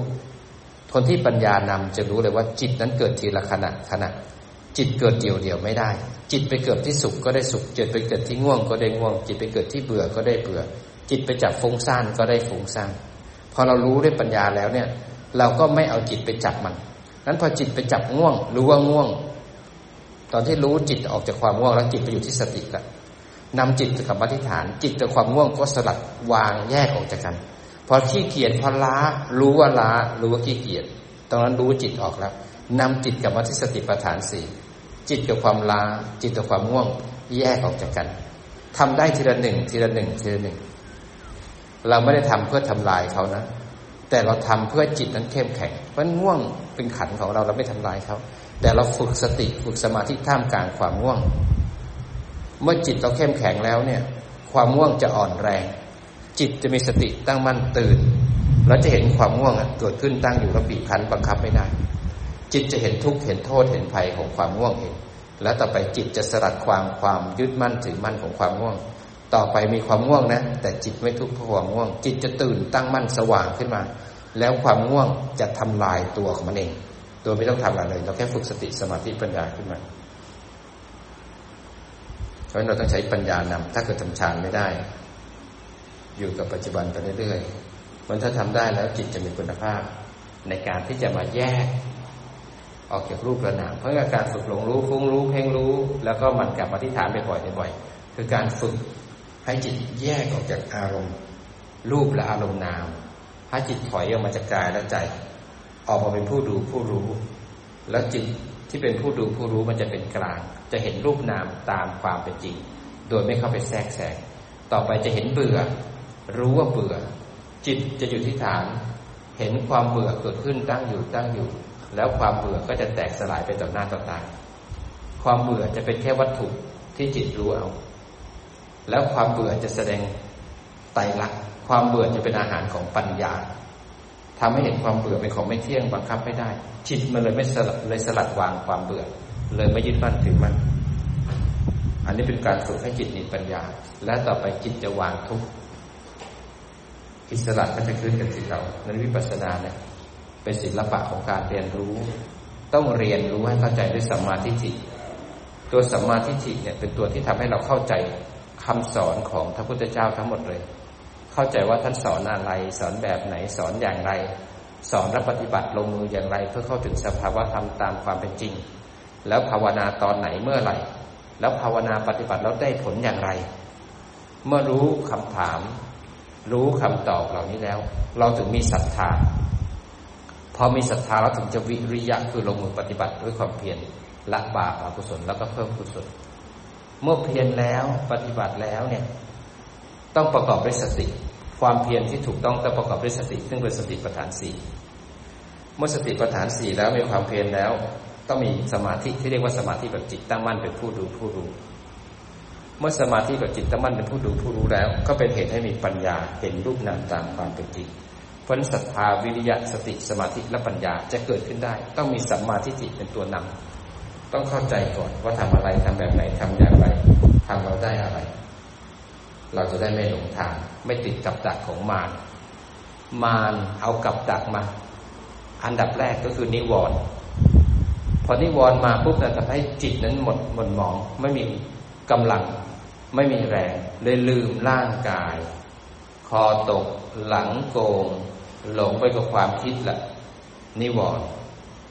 คนที่ปัญญานำจะรู้เลยว่าจิตนั้นเกิดทีละขณะขณะ จิตเกิดเดี่ยวเดี่ยวไม่ได้ จิตไปเกิดที่สุขก็ได้สุข จิตไปเกิดที่ง่วงก็ได้ง่วง จิตไปเกิดที่เบื่อก็ได้เบื่อ จิตไปจับฟุ้งซ่านก็ได้ฟุ้งซ่าน พอเรารู้ด้วยปัญญาแล้วเนี่ย เราก็ไม่เอาจิตไปจับมันนั้นพอจิตไปจับง่วง รู้ว่าง่วง ตอนที่รู้จิตออกจากความง่วงแล้วจิตไปอยู่ที่สติล้วนำจิตกับมาธิฐาน จิตกับความง่วงก็สลัดวางแยกออกจากกัน พอขี้เกียจพอล้า รู้ว่าล้า รู้ว่าขี้เกียจตอนนั้นรู้จิตออกแล้วนำจิตกับมาที่สติปัฏฐานสี่จิตกับความลาจิตกับความง่วง แยกออกจากกันทำได้ทีละหนึ่งทีละหนึ่งทีละหนึ่ง เราไม่ได้ทำเพื่อทำลายเขานะ แต่เราทำเพื่อจิตนั้นเข้มแข็งเพราะง่วงเป็นขันของเราเราไม่ทำลายเขาแต่เราฝึกสติฝึกสมาธิท่ามกลางความง่วง เมื่อจิตเราเข้มแข็งแล้วเนี่ย ความง่วงจะอ่อนแรง จิตจะมีสติตั้งมั่นตื่นแล้วจะเห็นความง่วงเกิดขึ้นตั้งอยู่ระบีคันบังคับไม่ได้ จิตจะเห็นทุกข์เห็นโทษเห็นภัยของความง่วงเองแล้วต่อไปจิตจะสลัดความความยึดมั่นถือมั่นของความง่วง ต่อไปมีความง่วงนะ แต่จิตไม่ทุกข์เพราะความง่วง จิตจะตื่นตั้งมั่นสว่างขึ้นมา แล้วความง่วงจะทำลายตัวของมันเอง โดยไม่ต้องทำอะไรเลย เราแค่ฝึกสติสมาธิปัญญาขึ้นมาเพราะเราต้องใช้ปัญญานำถ้าเกิดทำฌานไม่ได้ อยู่กับปัจจุบันไปเรื่อยๆมันถ้าทำได้แล้วจิตจะมีคุณภาพ ในการที่จะมาแยก ออกจากรูประนามเพราะการฝึกหลงรู้ฟุ้งรู้เพ่งรู้ แล้วก็มันกลับมาที่ฐานบ่อยๆบ่อยๆคือการฝึก ให้จิตแยกออกจากอารมณ์ รูปและอารมณ์นาม ให้จิตถอยออกมาจากกายและใจ ออกมาเป็นผู้ดูผู้รู้ แล้วจิตที่เป็นผู้ดูผู้รู้มันจะเป็นกลาง จะเห็นรูปนามตามความเป็นจริง โดยไม่เข้าไปแทรกแซงต่อไปจะเห็นเบื่อ รู้ว่าเบื่อ จิตจะอยู่ที่ฐาน เห็นความเบื่อเกิดขึ้นตั้งอยู่ตั้งอยู่ แล้วความเบื่อก็จะแตกสลายไปต่อหน้าต่อตาความเบื่อจะเป็นแค่วัตถุที่จิตรู้เอา แล้วความเบื่อจะแสดงไตรลักษณ์ความเบื่อจะเป็นอาหารของปัญญาทำให้เห็นความเบื่อเป็นของไม่เที่ยงบังคับไม่ได้ จิตมันเลยไม่สลัดเลยสลัดวางความเบื่อ เลยไม่ยึดมั่นถือมั่นอันนี้เป็นการฝึกให้จิตมีปัญญา และต่อไปจิตจะวางทุกอิสระก็จะขึ้นกับจิตเรานั้นวิปัสสนาเนี่ยเป็นศิลปะของการเรียนรู้ ต้องเรียนรู้ให้เข้าใจด้วยสัมมาทิฏฐิตัวสัมมาทิฏฐิเนี่ยเป็นตัวที่ทำให้เราเข้าใจ คำสอนของพระพุทธเจ้าทั้งหมดเลย เข้าใจว่าท่านสอนอะไร สอนแบบไหนสอนอย่างไร สอนและปฏิบัติลงมืออย่างไร เพื่อเข้าถึงสภาวะธรรมตามความเป็นจริง แล้วภาวนาตอนไหนเมื่อไหร่ แล้วภาวนาปฏิบัติแล้วได้ผลอย่างไร เมื่อรู้คำถาม รู้คำตอบเหล่านี้แล้ว เราถึงมีศรัทธาพอมีศรัทธาเราถึงจะวิริยะคือลงมือปฏิบัติด้วยความเพียรละบาปอกุศลแล้วก็เพิ่มกุศล เมื่อเพียรแล้วปฏิบัติแล้วเนี่ยต้องประกอบด้วยสติ ความเพียรที่ถูกต้องต้องประกอบด้วยสติ ซึ่งเป็นสติปัฏฐานสี่เมื่อสติปัฏฐานสี่แล้วมีความเพียรแล้ว ต้องมีสมาธิที่เรียกว่าสมาธิแบบจิตตั้งมั่นเป็นผู้ดูผู้รู้เมื่อสมาธิแบบจิตตั้งมั่นเป็นผู้ดูผู้รู้แล้ว ก็เป็นเหตุให้มีปัญญาเห็นรูปนามตามความเป็นจริงพราะศรัทธาวิริยะสติสมาธิและปัญญาจะเกิดขึ้นได้ ต้องมีสัมมาทิฏฐิเป็นตัวนำ ต้องเข้าใจก่อนว่าทำอะไรทำแบบไหนทำอย่างไรทำเราได้อะไร เราจะได้ไม่หลงทาง ไม่ติดกับดักของมารมารเอากับดักมา อันดับแรกก็คือนิวรณ์พอนิวรณ์มาปุ๊บจะทำให้จิตนั้นหมดหมดหมอง ไม่มีกำลัง ไม่มีแรงเลยลืมร่างกาย คอตกหลังโกง หลงไปกับความคิดแหละนิวรณ์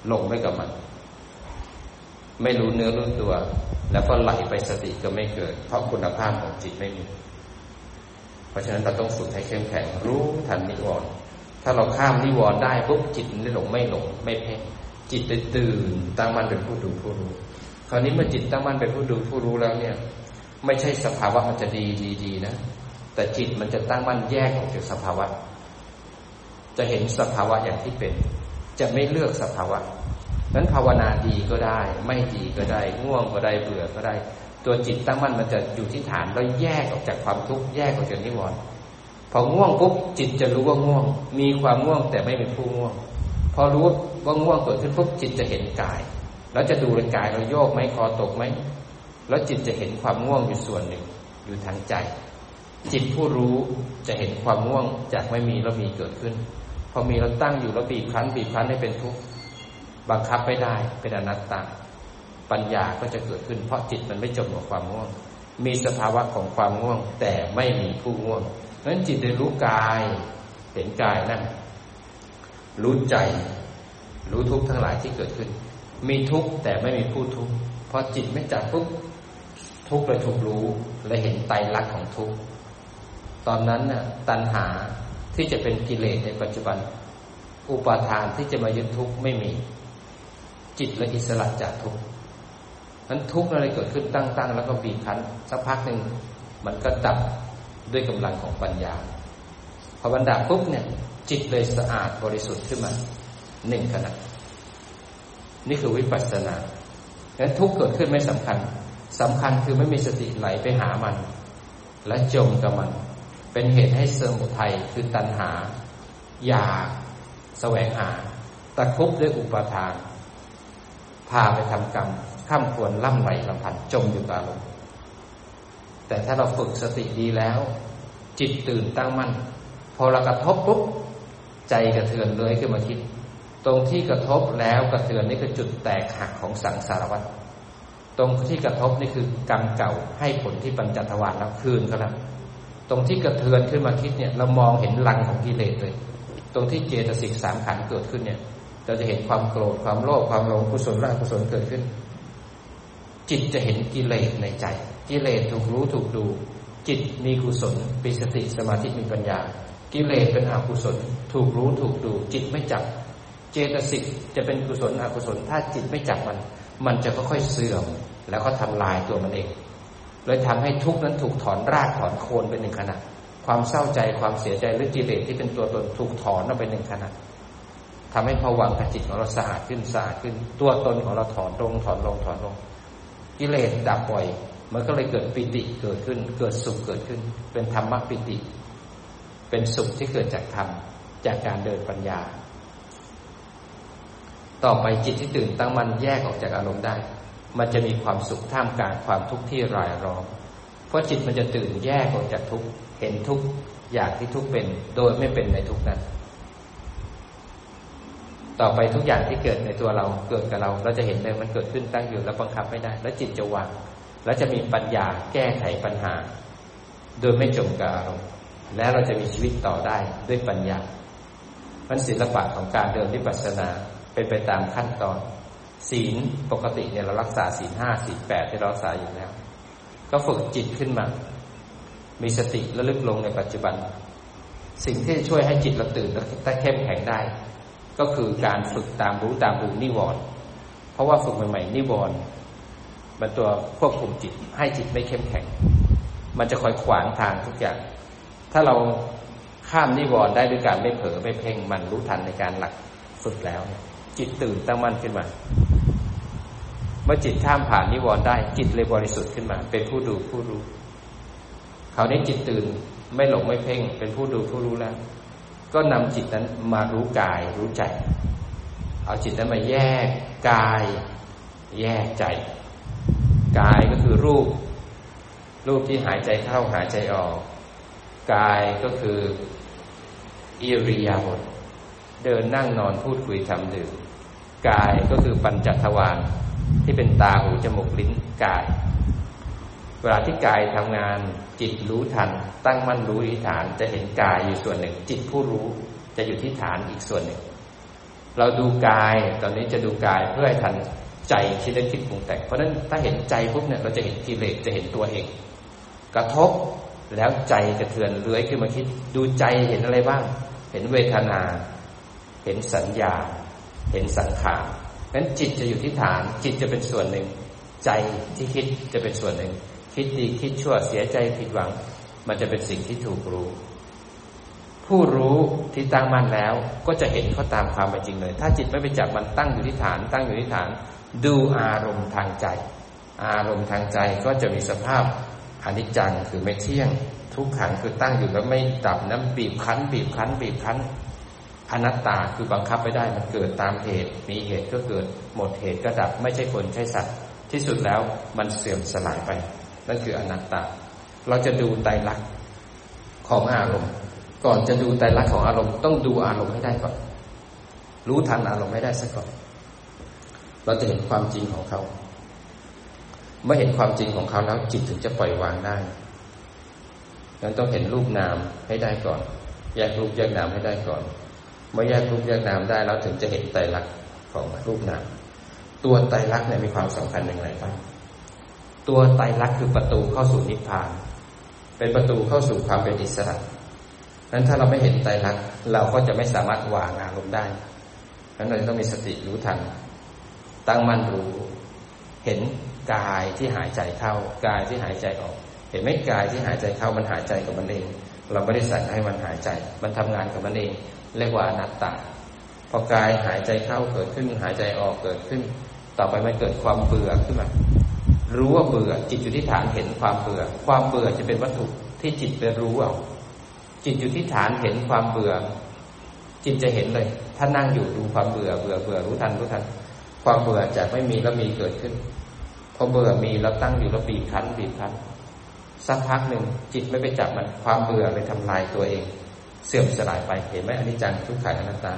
หลงไปกับมัน ไม่รู้เนื้อรู้ตัว แล้วก็ไหลไปสติก็ไม่เกิด เพราะคุณภาพของจิตไม่มี เพราะฉะนั้นเราต้องฝึกให้เข้มแข็งรู้ทันนิวรณ์ถ้าเราข้ามนิวรณ์ได้ปุ๊บจิตไม่หลงไม่หลง ไม่เพ่งจิตตื่นตั้งมั่นเป็นผู้ดูผู้รู้คราวนี้เมื่อจิตตั้งมั่นเป็นผู้ดูผู้รู้แล้วเนี่ย ไม่ใช่สภาวะมันจะดีดีดีนะ แต่จิตมันจะตั้งมั่นแยกออกจากสภาวะ จะเห็นสภาวะอย่างที่เป็น จะไม่เลือกสภาวะ นั้นภาวนาดีก็ได้ ไม่ดีก็ได้ง่วงก็ได้เบื่อก็ได้ ตัวจิตตั้งมั่นมันจะอยู่ที่ฐานแล้วแยกออกจากความทุกข์แยกออกจากนิวรณ์พอง่วงปุ๊บจิตจะรู้ว่าง่วง มีความง่วงแต่ไม่เป็นผู้ง่วง พอรู้ว่าง่วงเกิดขึ้นปุ๊บจิตจะเห็นกาย แล้วจะดูในกายเราโยกไหมคอตกไหมแล้วจิตจะเห็นความง่วงอยู่ส่วนหนึ่งอยู่ทางใจ จิตผู้รู้จะเห็นความง่วงจากไม่มีแล้วมีเกิดขึ้น พอมีเราตั้งอยู่แล้วบีบคั้นบีบคั้นให้เป็นทุกข์ บังคับไม่ได้เป็นอนัตตา ปัญญาก็จะเกิดขึ้น เพราะจิตมันไม่จมกับความง่วง มีสภาวะของความง่วง แต่ไม่มีผู้ง่วงนั้นจิตได้รู้กายเห็นกายนั่นรู้ใจ รู้ทุกข์ทั้งหลายที่เกิดขึ้น มีทุกข์แต่ไม่มีผู้ทุกข์พอจิตไม่จับปุ๊บทุกข์เลยถูกรู้และเห็นไตรลักษณ์ของทุกข์ตอนนั้นน่ะตัณหาที่จะเป็นกิเลสในปัจจุบัน อุปาทานที่จะมายึดทุกข์ไม่มี จิตและอิสระจากทุกข์มันทุกข์อะไรเกิดขึ้นตั้งๆแล้วก็บีบคั้นสักพักหนึ่งมันก็ดับด้วยกำลังของปัญญาพอบันดับปุ๊บเนี่ย จิตเลยสะอาดบริสุทธิ์ขึ้นมาหนึ่งขณะนี่คือวิปัสสนาดังนั้นทุกข์เกิดขึ้นไม่สำคัญสำคัญคือไม่มีสติไหลไปหามัน และจมกับมัน เป็นเหตุให้เสมุทัยคือตัณหา อยากแสวงหาตะคุบด้วยอุปาทาน พาไปทำกรรมข้ามควรล่ำไหลลำพันจมอยู่กับอารมณ์แต่ถ้าเราฝึกสติดีแล้ว จิตตื่นตั้งมั่นพอเรากระทบปุ๊บใจกระเทือนเลยขึ้นมาคิด ตรงที่กระทบแล้วกระเทือนนี่คือจุดแตกหักของสังสารวัฏตรงที่กระทบนี่คือกรรมเก่าให้ผลที่ปัญจทวารแล้วคืนเขาแล้วตรงที่กระเทือนขึ้นมาคิดเนี่ยเรามองเห็นลังของกิเลสเลย ตรงที่เจตสิกสามขันเกิดขึ้นเนี่ย เราจะเห็นความโกรธความโลภความหลงกุศลและกุศลเกิดขึ้น จิตจะเห็นกิเลสในใจ กิเลสถูกรู้ถูกดู จิตมีกุศลมีสติสมาธิมีปัญญา กิเลสเป็นอกุศล ถูกรู้ถูกดู จิตไม่จับ เจตสิกจะเป็นกุศลอกุศล ถ้าจิตไม่จับมัน มันจะค่อยๆเสื่อม แล้วก็ทำลายตัวมันเองเลยทำให้ทุกนั้นถูกถอนรากถอนโคนเป็นหนึ่งขณะ ความเศร้าใจความเสียใจหรือกิเลสที่เป็นตัวตนถูกถอนออกไปหนึ่งขณะ ทำให้ผวังกับจิตของเราสะอาดขึ้นสะอาดขึ้น ตัวตนของเราถอนลงถอนลงถอนลง กิเลสดับบ่อย มันก็เลยเกิดปิติเกิดขึ้น เกิดสุขเกิดขึ้น เป็นธรรมปิติ เป็นสุขที่เกิดจากธรรมจากการเดินปัญญา ต่อไปจิตที่ตื่นตั้งมันแยกออกจากอารมณ์ได้ มันจะมีความสุขท่ามกลางความทุกข์ที่รายล้อมเพราะจิตมันจะตื่นแยกออกจากทุกข์เห็นทุกข์อย่างที่ทุกข์เป็น โดยไม่เป็นในทุกข์นั้น ต่อไปทุกอย่างที่เกิดในตัวเราเกิดกับเรา เราจะเห็นเลยมันเกิดขึ้นตั้งอยู่แล้วบังคับไม่ได้ แล้วจิตจะวางแล้วจะมีปัญญาแก้ไขปัญหา โดยไม่จมกับอารมณ์และเราจะมีชีวิตต่อได้ด้วยปัญญามันศิลปะของการเดินวิปัสสนาเป็นไปตามขั้นตอน ศีลปกติเนี่ยเรารักษาศีลห้าศีลแปดที่เรารักษาอยู่แล้ว ก็ฝึกจิตขึ้นมา มีสติระลึกลงในปัจจุบัน สิ่งที่ช่วยให้จิตเราตื่นและเข้มแข็งได้ ก็คือการฝึกตามรู้ตามรู้นิวรณ์เพราะว่าฝึกใหม่ๆนิวรณ์มันตัวควบคุมจิต ให้จิตไม่เข้มแข็ง มันจะคอยขวางทางทุกอย่าง ถ้าเราข้ามนิวรณ์ได้ด้วยการไม่เผลอไม่เพ่งมันรู้ทันในการหลักฝึกแล้ว จิตตื่นตั้งมั่นขึ้นมา เมื่อจิตข้ามผ่านนิวรณ์ได้จิตเลยบริสุทธิ์ขึ้นมา เป็นผู้ดูผู้รู้คราวนี้จิตตื่นไม่หลงไม่เพ่ง เป็นผู้ดูผู้รู้แล้ว ก็นำจิตนั้นมารู้กายรู้ใจ เอาจิตนั้นมาแยกกาย แยกใจ กายก็คือรูป รูปที่หายใจเข้าหายใจออก กายก็คืออิริยาบถเดินนั่งนอนพูดคุยทำดื่มกายก็คือปัญจทวารที่เป็นตาหูจมูกลิ้นกาย เวลาที่กายทำงานจิตรู้ทัน ตั้งมั่นรู้ที่ฐานจะเห็นกายอยู่ส่วนหนึ่ง จิตผู้รู้จะอยู่ที่ฐานอีกส่วนหนึ่ง เราดูกายตอนนี้จะดูกายเพื่อให้ทันใจที่ได้คิดปรุงแต่งเพราะฉะนั้นถ้าเห็นใจปุ๊บเนี่ยเราจะเห็นกิเลสจะเห็นตัวเอง กระทบแล้วใจกระเทือนเลื้อยขึ้นมาคิด ดูใจเห็นอะไรบ้าง เห็นเวทนา เห็นสัญญา เห็นสังขารนั้นจิตจะอยู่ที่ฐาน จิตจะเป็นส่วนหนึ่ง ใจที่คิดจะเป็นส่วนหนึ่ง คิดดีคิดชั่วเสียใจผิดหวัง มันจะเป็นสิ่งที่ถูกรู้ ผู้รู้ที่ตั้งมั่นแล้วก็จะเห็นเขาตามความเป็นจริงเลย ถ้าจิตไม่ไปจับมันตั้งอยู่ที่ฐาน ตั้งอยู่ที่ฐาน ดูอารมณ์ทางใจ อารมณ์ทางใจก็จะมีสภาพอนิจจังคือไม่เที่ยง ทุกขังคือตั้งอยู่แล้วไม่ดับน้ำบีบคั้น บีบคั้น บีบคั้นอนัตตาคือบังคับไม่ได้มันเกิดตามเหตุ มีเหตุก็เกิด หมดเหตุก็ดับไม่ใช่คนใช่สัตว์ ที่สุดแล้วมันเสื่อมสลายไป นั่นคืออนัตตา เราจะดูไตรลักษณ์ของอารมณ์ ก่อนจะดูไตรลักษณ์ของอารมณ์ต้องดูอารมณ์ให้ได้ก่อน รู้ทันอารมณ์ให้ได้ซะก่อน เราจะเห็นความจริงของเขา เมื่อเห็นความจริงของเขาแล้วจิตถึงจะปล่อยวางได้นั้นต้องเห็นรูปนามให้ได้ก่อน แยกรูปแยกนามให้ได้ก่อน เมื่อแยกรูปแยกนามได้แล้วถึงจะเห็นไตรลักษณ์ของรูปนาม ตัวไตรลักษณ์เนี่ยมีความสำคัญอย่างไรบ้าง ตัวไตรลักษณ์คือประตูเข้าสู่นิพพาน เป็นประตูเข้าสู่ความเป็นอิสระนั้นถ้าเราไม่เห็นไตรลักษณ์เราก็จะไม่สามารถวางอารมณ์ได้นั้นเราต้องมีสติรู้ทัน ตั้งมั่นรู้ เห็นกายที่หายใจเข้ากายที่หายใจออก เห็นไหมกายที่หายใจเข้ามันหายใจกับมันเอง เราไม่ได้สั่งให้มันหายใจ มันทำงานกับมันเองเรียกว่าอนัตตาพอกายหายใจเข้าเกิดขึ้นหายใจออกเกิดขึ้น ต่อไปมันเกิดความเบื่อขึ้นมา รู้ว่าเบื่อ จิตอยู่ที่ฐานเห็นความเบื่อ ความเบื่อจะเป็นวัตถุที่จิตไปรู้เอาจิตอยู่ที่ฐานเห็นความเบื่อ จิตจะเห็นเลย ถ้านั่งอยู่ดูความเบื่อเบื่อเบื่อรู้ทันรู้ทัน ความเบื่อจากไม่มีแล้วมีเกิดขึ้นพอเบื่อมีแล้วตั้งอยู่แล้วบีบคั้นบีบคั้นสักพักหนึ่งจิตไม่ไปจับมันความเบื่อไปทำลายตัวเอง เสื่อมสลายไปเห็นไหมอนิจจังทุกขังอนัตตา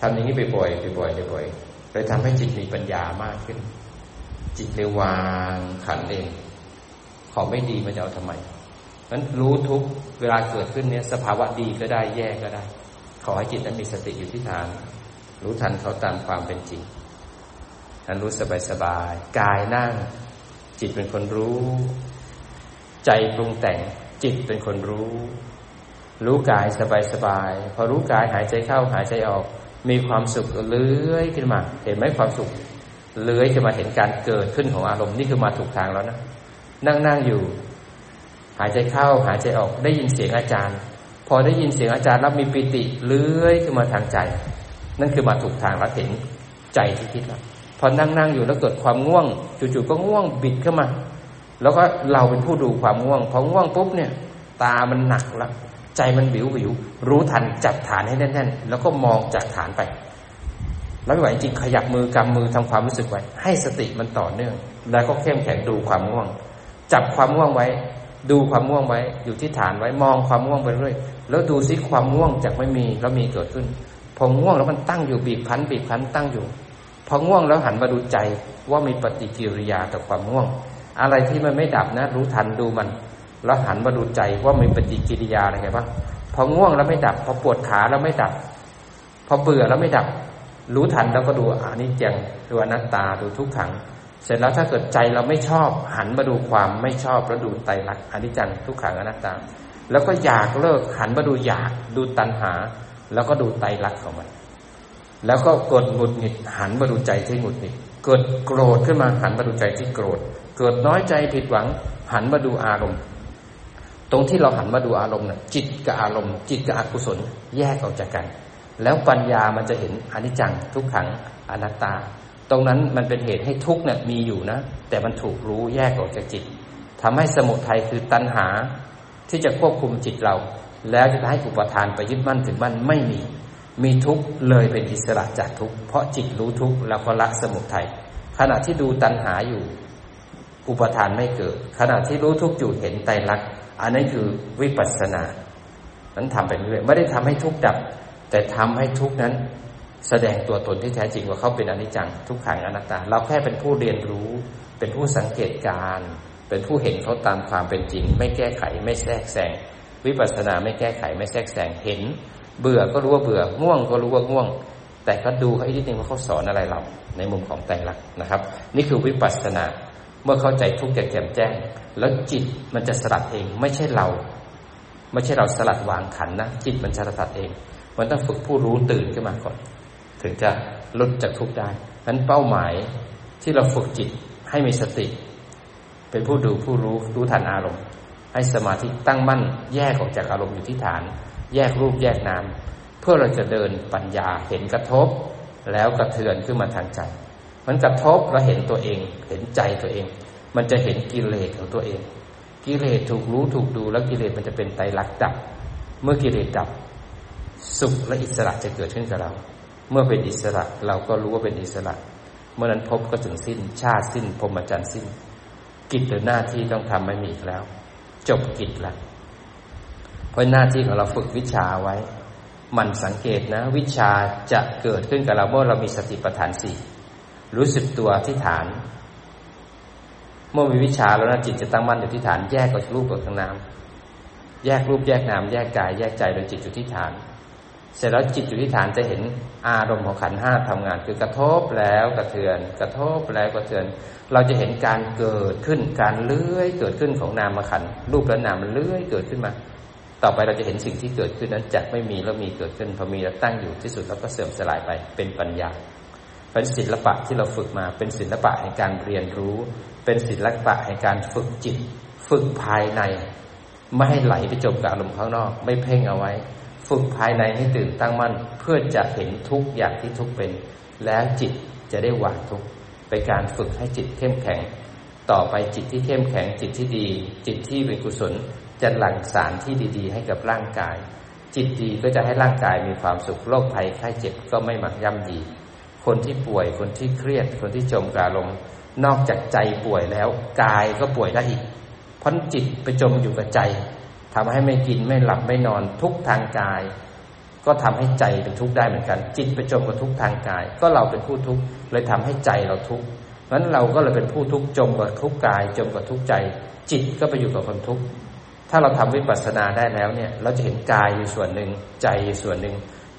ทำอย่างนี้ไปบ่อยไปบ่อยไปบ่อยเลยทำให้จิตมีปัญญามากขึ้น จิตเลยวางขันเอง ของไม่ดีมันจะเอาทำไมนั้นรู้ทุกเวลาเกิดขึ้นเนี้ยสภาวะดีก็ได้แย่ก็ได้ ขอให้จิตนั้นมีสติอยู่ที่ฐาน รู้ทันเขาตามความเป็นจริงนั้นรู้สบายสบายกายนั่ง จิตเป็นคนรู้ ใจปรุงแต่งจิตเป็นคนรู้ รู้กายสบายสบายพอรู้กายหายใจเข้าหายใจออก มีความสุขเลื้อยขึ้นมา เห็นไหมความสุข เลื้อยขึ้นมาเห็นการเกิดขึ้นของอารมณ์นี่คือมาถูกทางแล้วนะนั่งนั่งอยู่ หายใจเข้าหายใจออกได้ยินเสียงอาจารย์ พอได้ยินเสียงอาจารย์แล้วมีปิติเลื้อยขึ้นมาทางใจ นั่นคือมาถูกทางแล้วเห็นใจที่คิดแล้วพอนั่งนั่งอยู่แล้วเกิดความง่วงจู่ๆก็ง่วงบิดขึ้นมา แล้วก็เราเป็นผู้ดูความง่วงพอง่วงปุ๊บเนี่ย ตามันหนักแล้วใจมันวิววิวรู้ทันจับฐานให้แน่นๆแล้วก็มองจากฐานไป แล้วไม่ไหวจริงขยับมือกำมือทำความรู้สึกไว้ ให้สติมันต่อเนื่อง แล้วก็เข้มแข็งดูความง่วง จับความง่วงไว้ ดูความง่วงไว้ อยู่ที่ฐานไว้มองความง่วงไปเรื่อยแล้วดูซิความง่วงจากไม่มีแล้วมีเกิดขึ้นพอง่วงแล้วมันตั้งอยู่บีบพันบีบพันตั้งอยู่พอง่วงแล้วหันมาดูใจว่ามีปฏิกิริยาต่อความง่วง อะไรที่มันไม่ดับนะ รู้ทันดูมัน แล้วหันมาดูใจว่ามีปฏิกิริยาอะไรไงบ้างพอง่วงแล้วไม่ดับ พอปวดขาแล้วไม่ดับ พอเบื่อแล้วไม่ดับ รู้ทันแล้วก็ดูอนิจจังดูอนัตตาดูทุกขัง เสร็จแล้วถ้าเกิดใจเราไม่ชอบ หันมาดูความไม่ชอบแล้วดูไตรลักษณ์อนิจจังทุกขังอนัตตา แล้วก็อยากเลิกหันมาดูอยากดูตัณหา แล้วก็ดูไตรลักษณ์ของมัน แล้วก็เกิดหงุดหงิดหันมาดูใจที่หงุดหงิดเกิดโกรธขึ้นมาหันมาดูใจที่โกรธ เกิดน้อยใจผิดหวัง หันมาดูอารมณ์ ตรงที่เราหันมาดูอารมณ์น่ะจิตกับอารมณ์ จิตกับอกุศลแยกออกจากกัน แล้วปัญญามันจะเห็นอนิจจังทุกขังอนัตตา ตรงนั้นมันเป็นเหตุให้ทุกเนี่ยมีอยู่นะ แต่มันถูกรู้แยกออกจากจิตทำให้สมุทัยคือตัณหาที่จะควบคุมจิตเรา แล้วจะให้อุปทานไปยึดมั่นถึงมั่นไม่มี มีทุกข์เลยเป็นอิสระจากทุกข์เพราะจิตรู้ทุกข์แล้วก็ละสมุทัยขณะที่ดูตัณหาอยู่ อุปทานไม่เกิด ขณะที่รู้ทุกข์อยู่เห็นไตรลักษณ์อันนั้นคือวิปัสสนานั้นทำไปเรื่อยไม่ได้ทำให้ทุกข์ดับ แต่ทำให้ทุกนั้นแสดงตัวตนที่แท้จริงว่าเขาเป็นอนิจจังทุกขังอนัตตา เราแค่เป็นผู้เรียนรู้ เป็นผู้สังเกตการ เป็นผู้เห็นเขาตามความเป็นจริง ไม่แก้ไขไม่แทรกแซงวิปัสสนาไม่แก้ไขไม่แทรกแซงเห็น เบื่อก็รู้ว่าเบื่อง่วงก็รู้ว่าง่วง แต่ก็ดูเขาอีกนิดนึงว่าเขาสอนอะไรเรา ในมุมของแต่ลักนะครับ นี่คือวิปัสสนาเมื่อเข้าใจทุกอย่างแจ่มแจ้ง แล้วจิตมันจะสลัดเองไม่ใช่เรา ไม่ใช่เราสลัดวางขันนะจิตมันจะสลัดเอง มันต้องฝึกผู้รู้ตื่นขึ้นมาก่อน ถึงจะลดจากทุกได้นั้นเป้าหมายที่เราฝึกจิตให้มีสติ เป็นผู้ดูผู้รู้รู้ทันอารมณ์ ให้สมาธิตั้งมั่นแยกออกจากอารมณ์อยู่ที่ฐาน แยกรูปแยกนามเพื่อเราจะเดินปัญญาเห็นกระทบ แล้วกระเทือนขึ้นมาทางใจ มันกระทบเราเห็นตัวเอง เห็นใจตัวเอง มันจะเห็นกิเลสของตัวเอง กิเลสถูกรู้ถูกดูแล้วกิเลสมันจะเป็นไตรลักษณ์ดับ เมื่อกิเลสดับ สุขและอิสระจะเกิดขึ้นกับเรา เมื่อเป็นอิสระเราก็รู้ว่าเป็นอิสระ เมื่อนั้นพบก็ถึงสิ้น ชาติสิ้นพรหมจรรย์สิ้น กิจหรือหน้าที่ต้องทำไม่มีอีกแล้ว จบกิจล้วเพราะหน้าที่ของเราฝึกวิชาไว้ มันสังเกตนะ วิชาจะเกิดขึ้นกับเราเมื่อเรามีสติปัฏฐานสี่รู้สึกตัวที่ฐาน เมื่อมีวิชาแล้วนะจิตจะตั้งมั่นอยู่ที่ฐานแยกกับรูปกับทางน้ำแยกรูปแยกนามแยกกายแยกใจโดยจิตอยู่ที่ฐาน เสร็จแล้วจิตอยู่ที่ฐานจะเห็นอารมณ์ของขันห้าทำงาน คือกระทบแล้วกระเทือน กระทบแล้วกระเทือน เราจะเห็นการเกิดขึ้นการเลื้อยเกิดขึ้นของนามขันรูปและนามมันเลื้อยเกิดขึ้นมา ต่อไปเราจะเห็นสิ่งที่เกิดขึ้นนั้นจากไม่มีแล้วมีเกิดขึ้นพอมีแล้วตั้งอยู่ที่สุดแล้วก็เสื่อมสลายไปเป็นปัญญาเป็นศิลปะที่เราฝึกมาเป็นศิลปะในการเรียนรู้ เป็นศิลปะในการฝึกจิต ฝึกภายใน ไม่ให้ไหลไปจมกับอารมณ์ข้างนอก ไม่เพ่งเอาไว้ ฝึกภายในให้ตื่นตั้งมั่น เพื่อจะเห็นทุกอย่างที่ทุกเป็น แล้วจิตจะได้วางทุกเป็นการฝึกให้จิตเข้มแข็ง ต่อไปจิตที่เข้มแข็งจิตที่ดี จิตที่เป็นกุศลจะหลั่งสารที่ดีๆ ให้กับร่างกาย จิตดีก็จะให้ร่างกายมีความสุขโรคภัยไข้เจ็บก็ไม่มาย่ำยีคนที่ป่วยคนที่เครียด คนที่จมกาลมนอกจากใจป่วยแล้วกายก็ป่วยได้อีกเพราะจิตไปจมอยู่กับใจ ทำให้ไม่กินไม่หลับไม่นอนทุกทางกาย ก็ทำให้ใจเป็นทุกข์ได้เหมือนกัน จิตไปจมกับทุกทางกาย ก็เราเป็นผู้ทุกข์เลยทำให้ใจเราทุกข์นั้นเราก็เลยเป็นผู้ทุกข์จมกับทุกกาย จมกับทุกใจ จิตก็ไปอยู่กับความทุกข์ถ้าเราทำวิปัสสนาได้แล้วเนี่ย เราจะเห็นกายอยู่ส่วนหนึ่งใจอยู่ส่วนหนึ่ง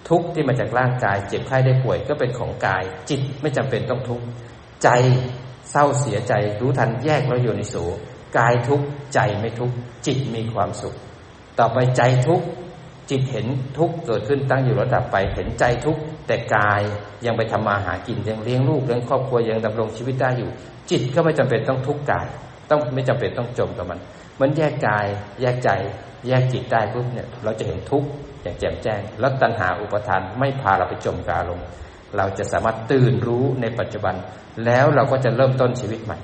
ทุกข์ที่มาจากร่างกาย เจ็บไข้ได้ป่วยก็เป็นของกาย จิตไม่จำเป็นต้องทุกข์ใจเศร้าเสียใจรู้ทันแยกแล้วอยู่ในสูกายทุกข์ใจไม่ทุกข์จิตมีความสุข ต่อไปใจทุกข์จิตเห็นทุกข์เกิดขึ้นตั้งอยู่ระดับไปเห็นใจทุกข์แต่กายยังไปทำมาหากินยังเลี้ยงลูกเลี้ยงครอบครัวยังดำรงชีวิตได้อยู่ จิตก็ไม่จำเป็นต้องทุกข์กาย ต้องไม่จำเป็นต้องจมกับมัน มันแยกกาย แยกใจ แยกจิตได้ปุ๊บเนี่ย เราจะเห็นทุกข์อย่างแจ่มแจ้ง แล้วตัณหาอุปทานไม่พาเราไปจมกับอารมณ์เราจะสามารถตื่นรู้ในปัจจุบัน แล้วเราก็จะเริ่มต้นชีวิตใหม่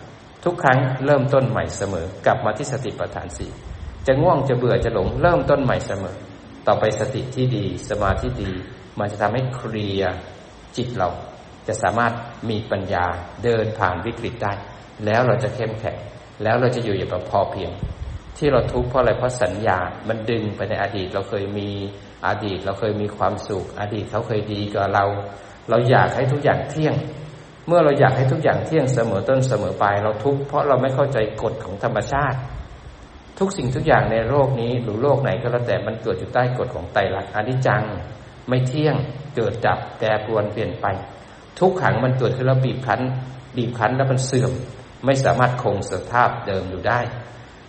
ทุกครั้งเริ่มต้นใหม่เสมอกลับมาที่สติปัฏฐานสี่ จะง่วงจะเบื่อจะหลงเริ่มต้นใหม่เสมอ ต่อไปสติที่ดีสมาธิดี มันจะทำให้เคลียร์จิตเรา จะสามารถมีปัญญาเดินผ่านวิกฤตได้ แล้วเราจะเข้มแข็ง แล้วเราจะอยู่อย่างพอเพียง ที่เราทุกข์เพราะอะไรเพราะสัญญา มันดึงไปในอดีตเราเคยมีอดีตเราเคยมีความสุข อดีตเขาเคยดีกับเรา เราอยากให้ทุกอย่างเที่ยง เมื่อเราอยากให้ทุกอย่างเที่ยงเสมอต้นเสมอปลายเราทุกข์เพราะเราไม่เข้าใจกฎของธรรมชาติ ทุกสิ่งทุกอย่างในโลกนี้หรือโลกไหนก็แล้วแต่มันเกิดอยู่ใต้กฎของไตรลักษณ์อนิจจัง ไม่เที่ยงเกิดดับแปรปรวนเปลี่ยนไป ทุกขังมันเกิดขึ้นแล้วบีบคั้น บีบคั้นแล้วมันเสื่อม ไม่สามารถคงสภาพเดิมอยู่ได้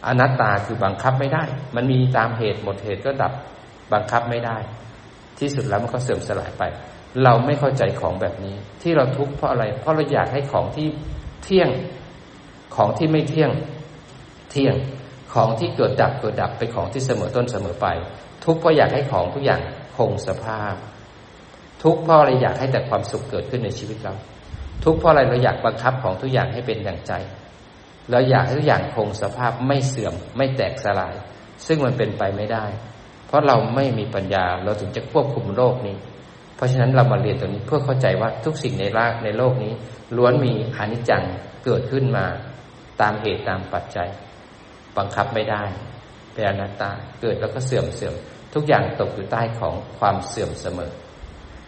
อนัตตาคือบังคับไม่ได้ มันมีตามเหตุหมดเหตุก็ดับบังคับไม่ได้ ที่สุดแล้วมันก็เสื่อมสลายไป เราไม่เข้าใจของแบบนี้ ที่เราทุกข์เพราะอะไร เพราะเราอยากให้ของที่เที่ยงของที่ไม่เที่ยงเที่ยง ของที่เกิดดับเกิดดับเป็นของที่เสมอต้นเสมอไป ทุกเพราะอยากให้ของทุกอย่างคงสภาพ ทุกเพราะอะไรอยากให้แต่ความสุขเกิดขึ้นในชีวิตเรา ทุกเพราะอะไรเราอยากบังคับของทุกอย่างให้เป็นอย่างใจ เราอยากให้ทุกอย่างคงสภาพไม่เสื่อมไม่แตกสลาย ซึ่งมันเป็นไปไม่ได้ เพราะเราไม่มีปัญญาเราถึงจะควบคุมโลกนี้ เพราะฉะนั้นเรามาเรียนตรงนี้เพื่อเข้าใจว่าทุกสิ่งในโลกในโลกนี้ ล้วนมีอนิจจังเกิดขึ้นมา ตามเหตุตามปัจจัย บังคับไม่ได้ เป็นอนัตตาเกิดแล้วก็เสื่อมเสื่อม ทุกอย่างตกอยู่ใต้ของความเสื่อมเสมอ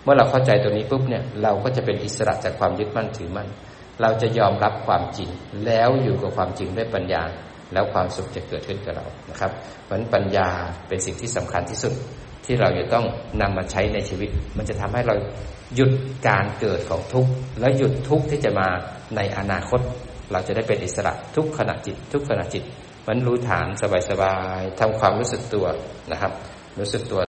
เมื่อเราเข้าใจตัวนี้ปุ๊บเนี่ย เราก็จะเป็นอิสระจากความยึดมั่นถือมั่นเราจะยอมรับความจริง แล้วอยู่กับความจริงด้วยปัญญา แล้วความสุขจะเกิดขึ้นกับเรานะครับ เพราะฉะนั้นปัญญาเป็นสิ่งที่สำคัญที่สุดที่เราจะต้องนำมาใช้ในชีวิต มันจะทำให้เราหยุดการเกิดของทุกข์และหยุดทุกข์ที่จะมาในอนาคต เราจะได้เป็นอิสระทุกขณะจิต ทุกขณะจิต มันรู้ฐานสบายๆทำความรู้สึกตัวนะครับ รู้สึกตัว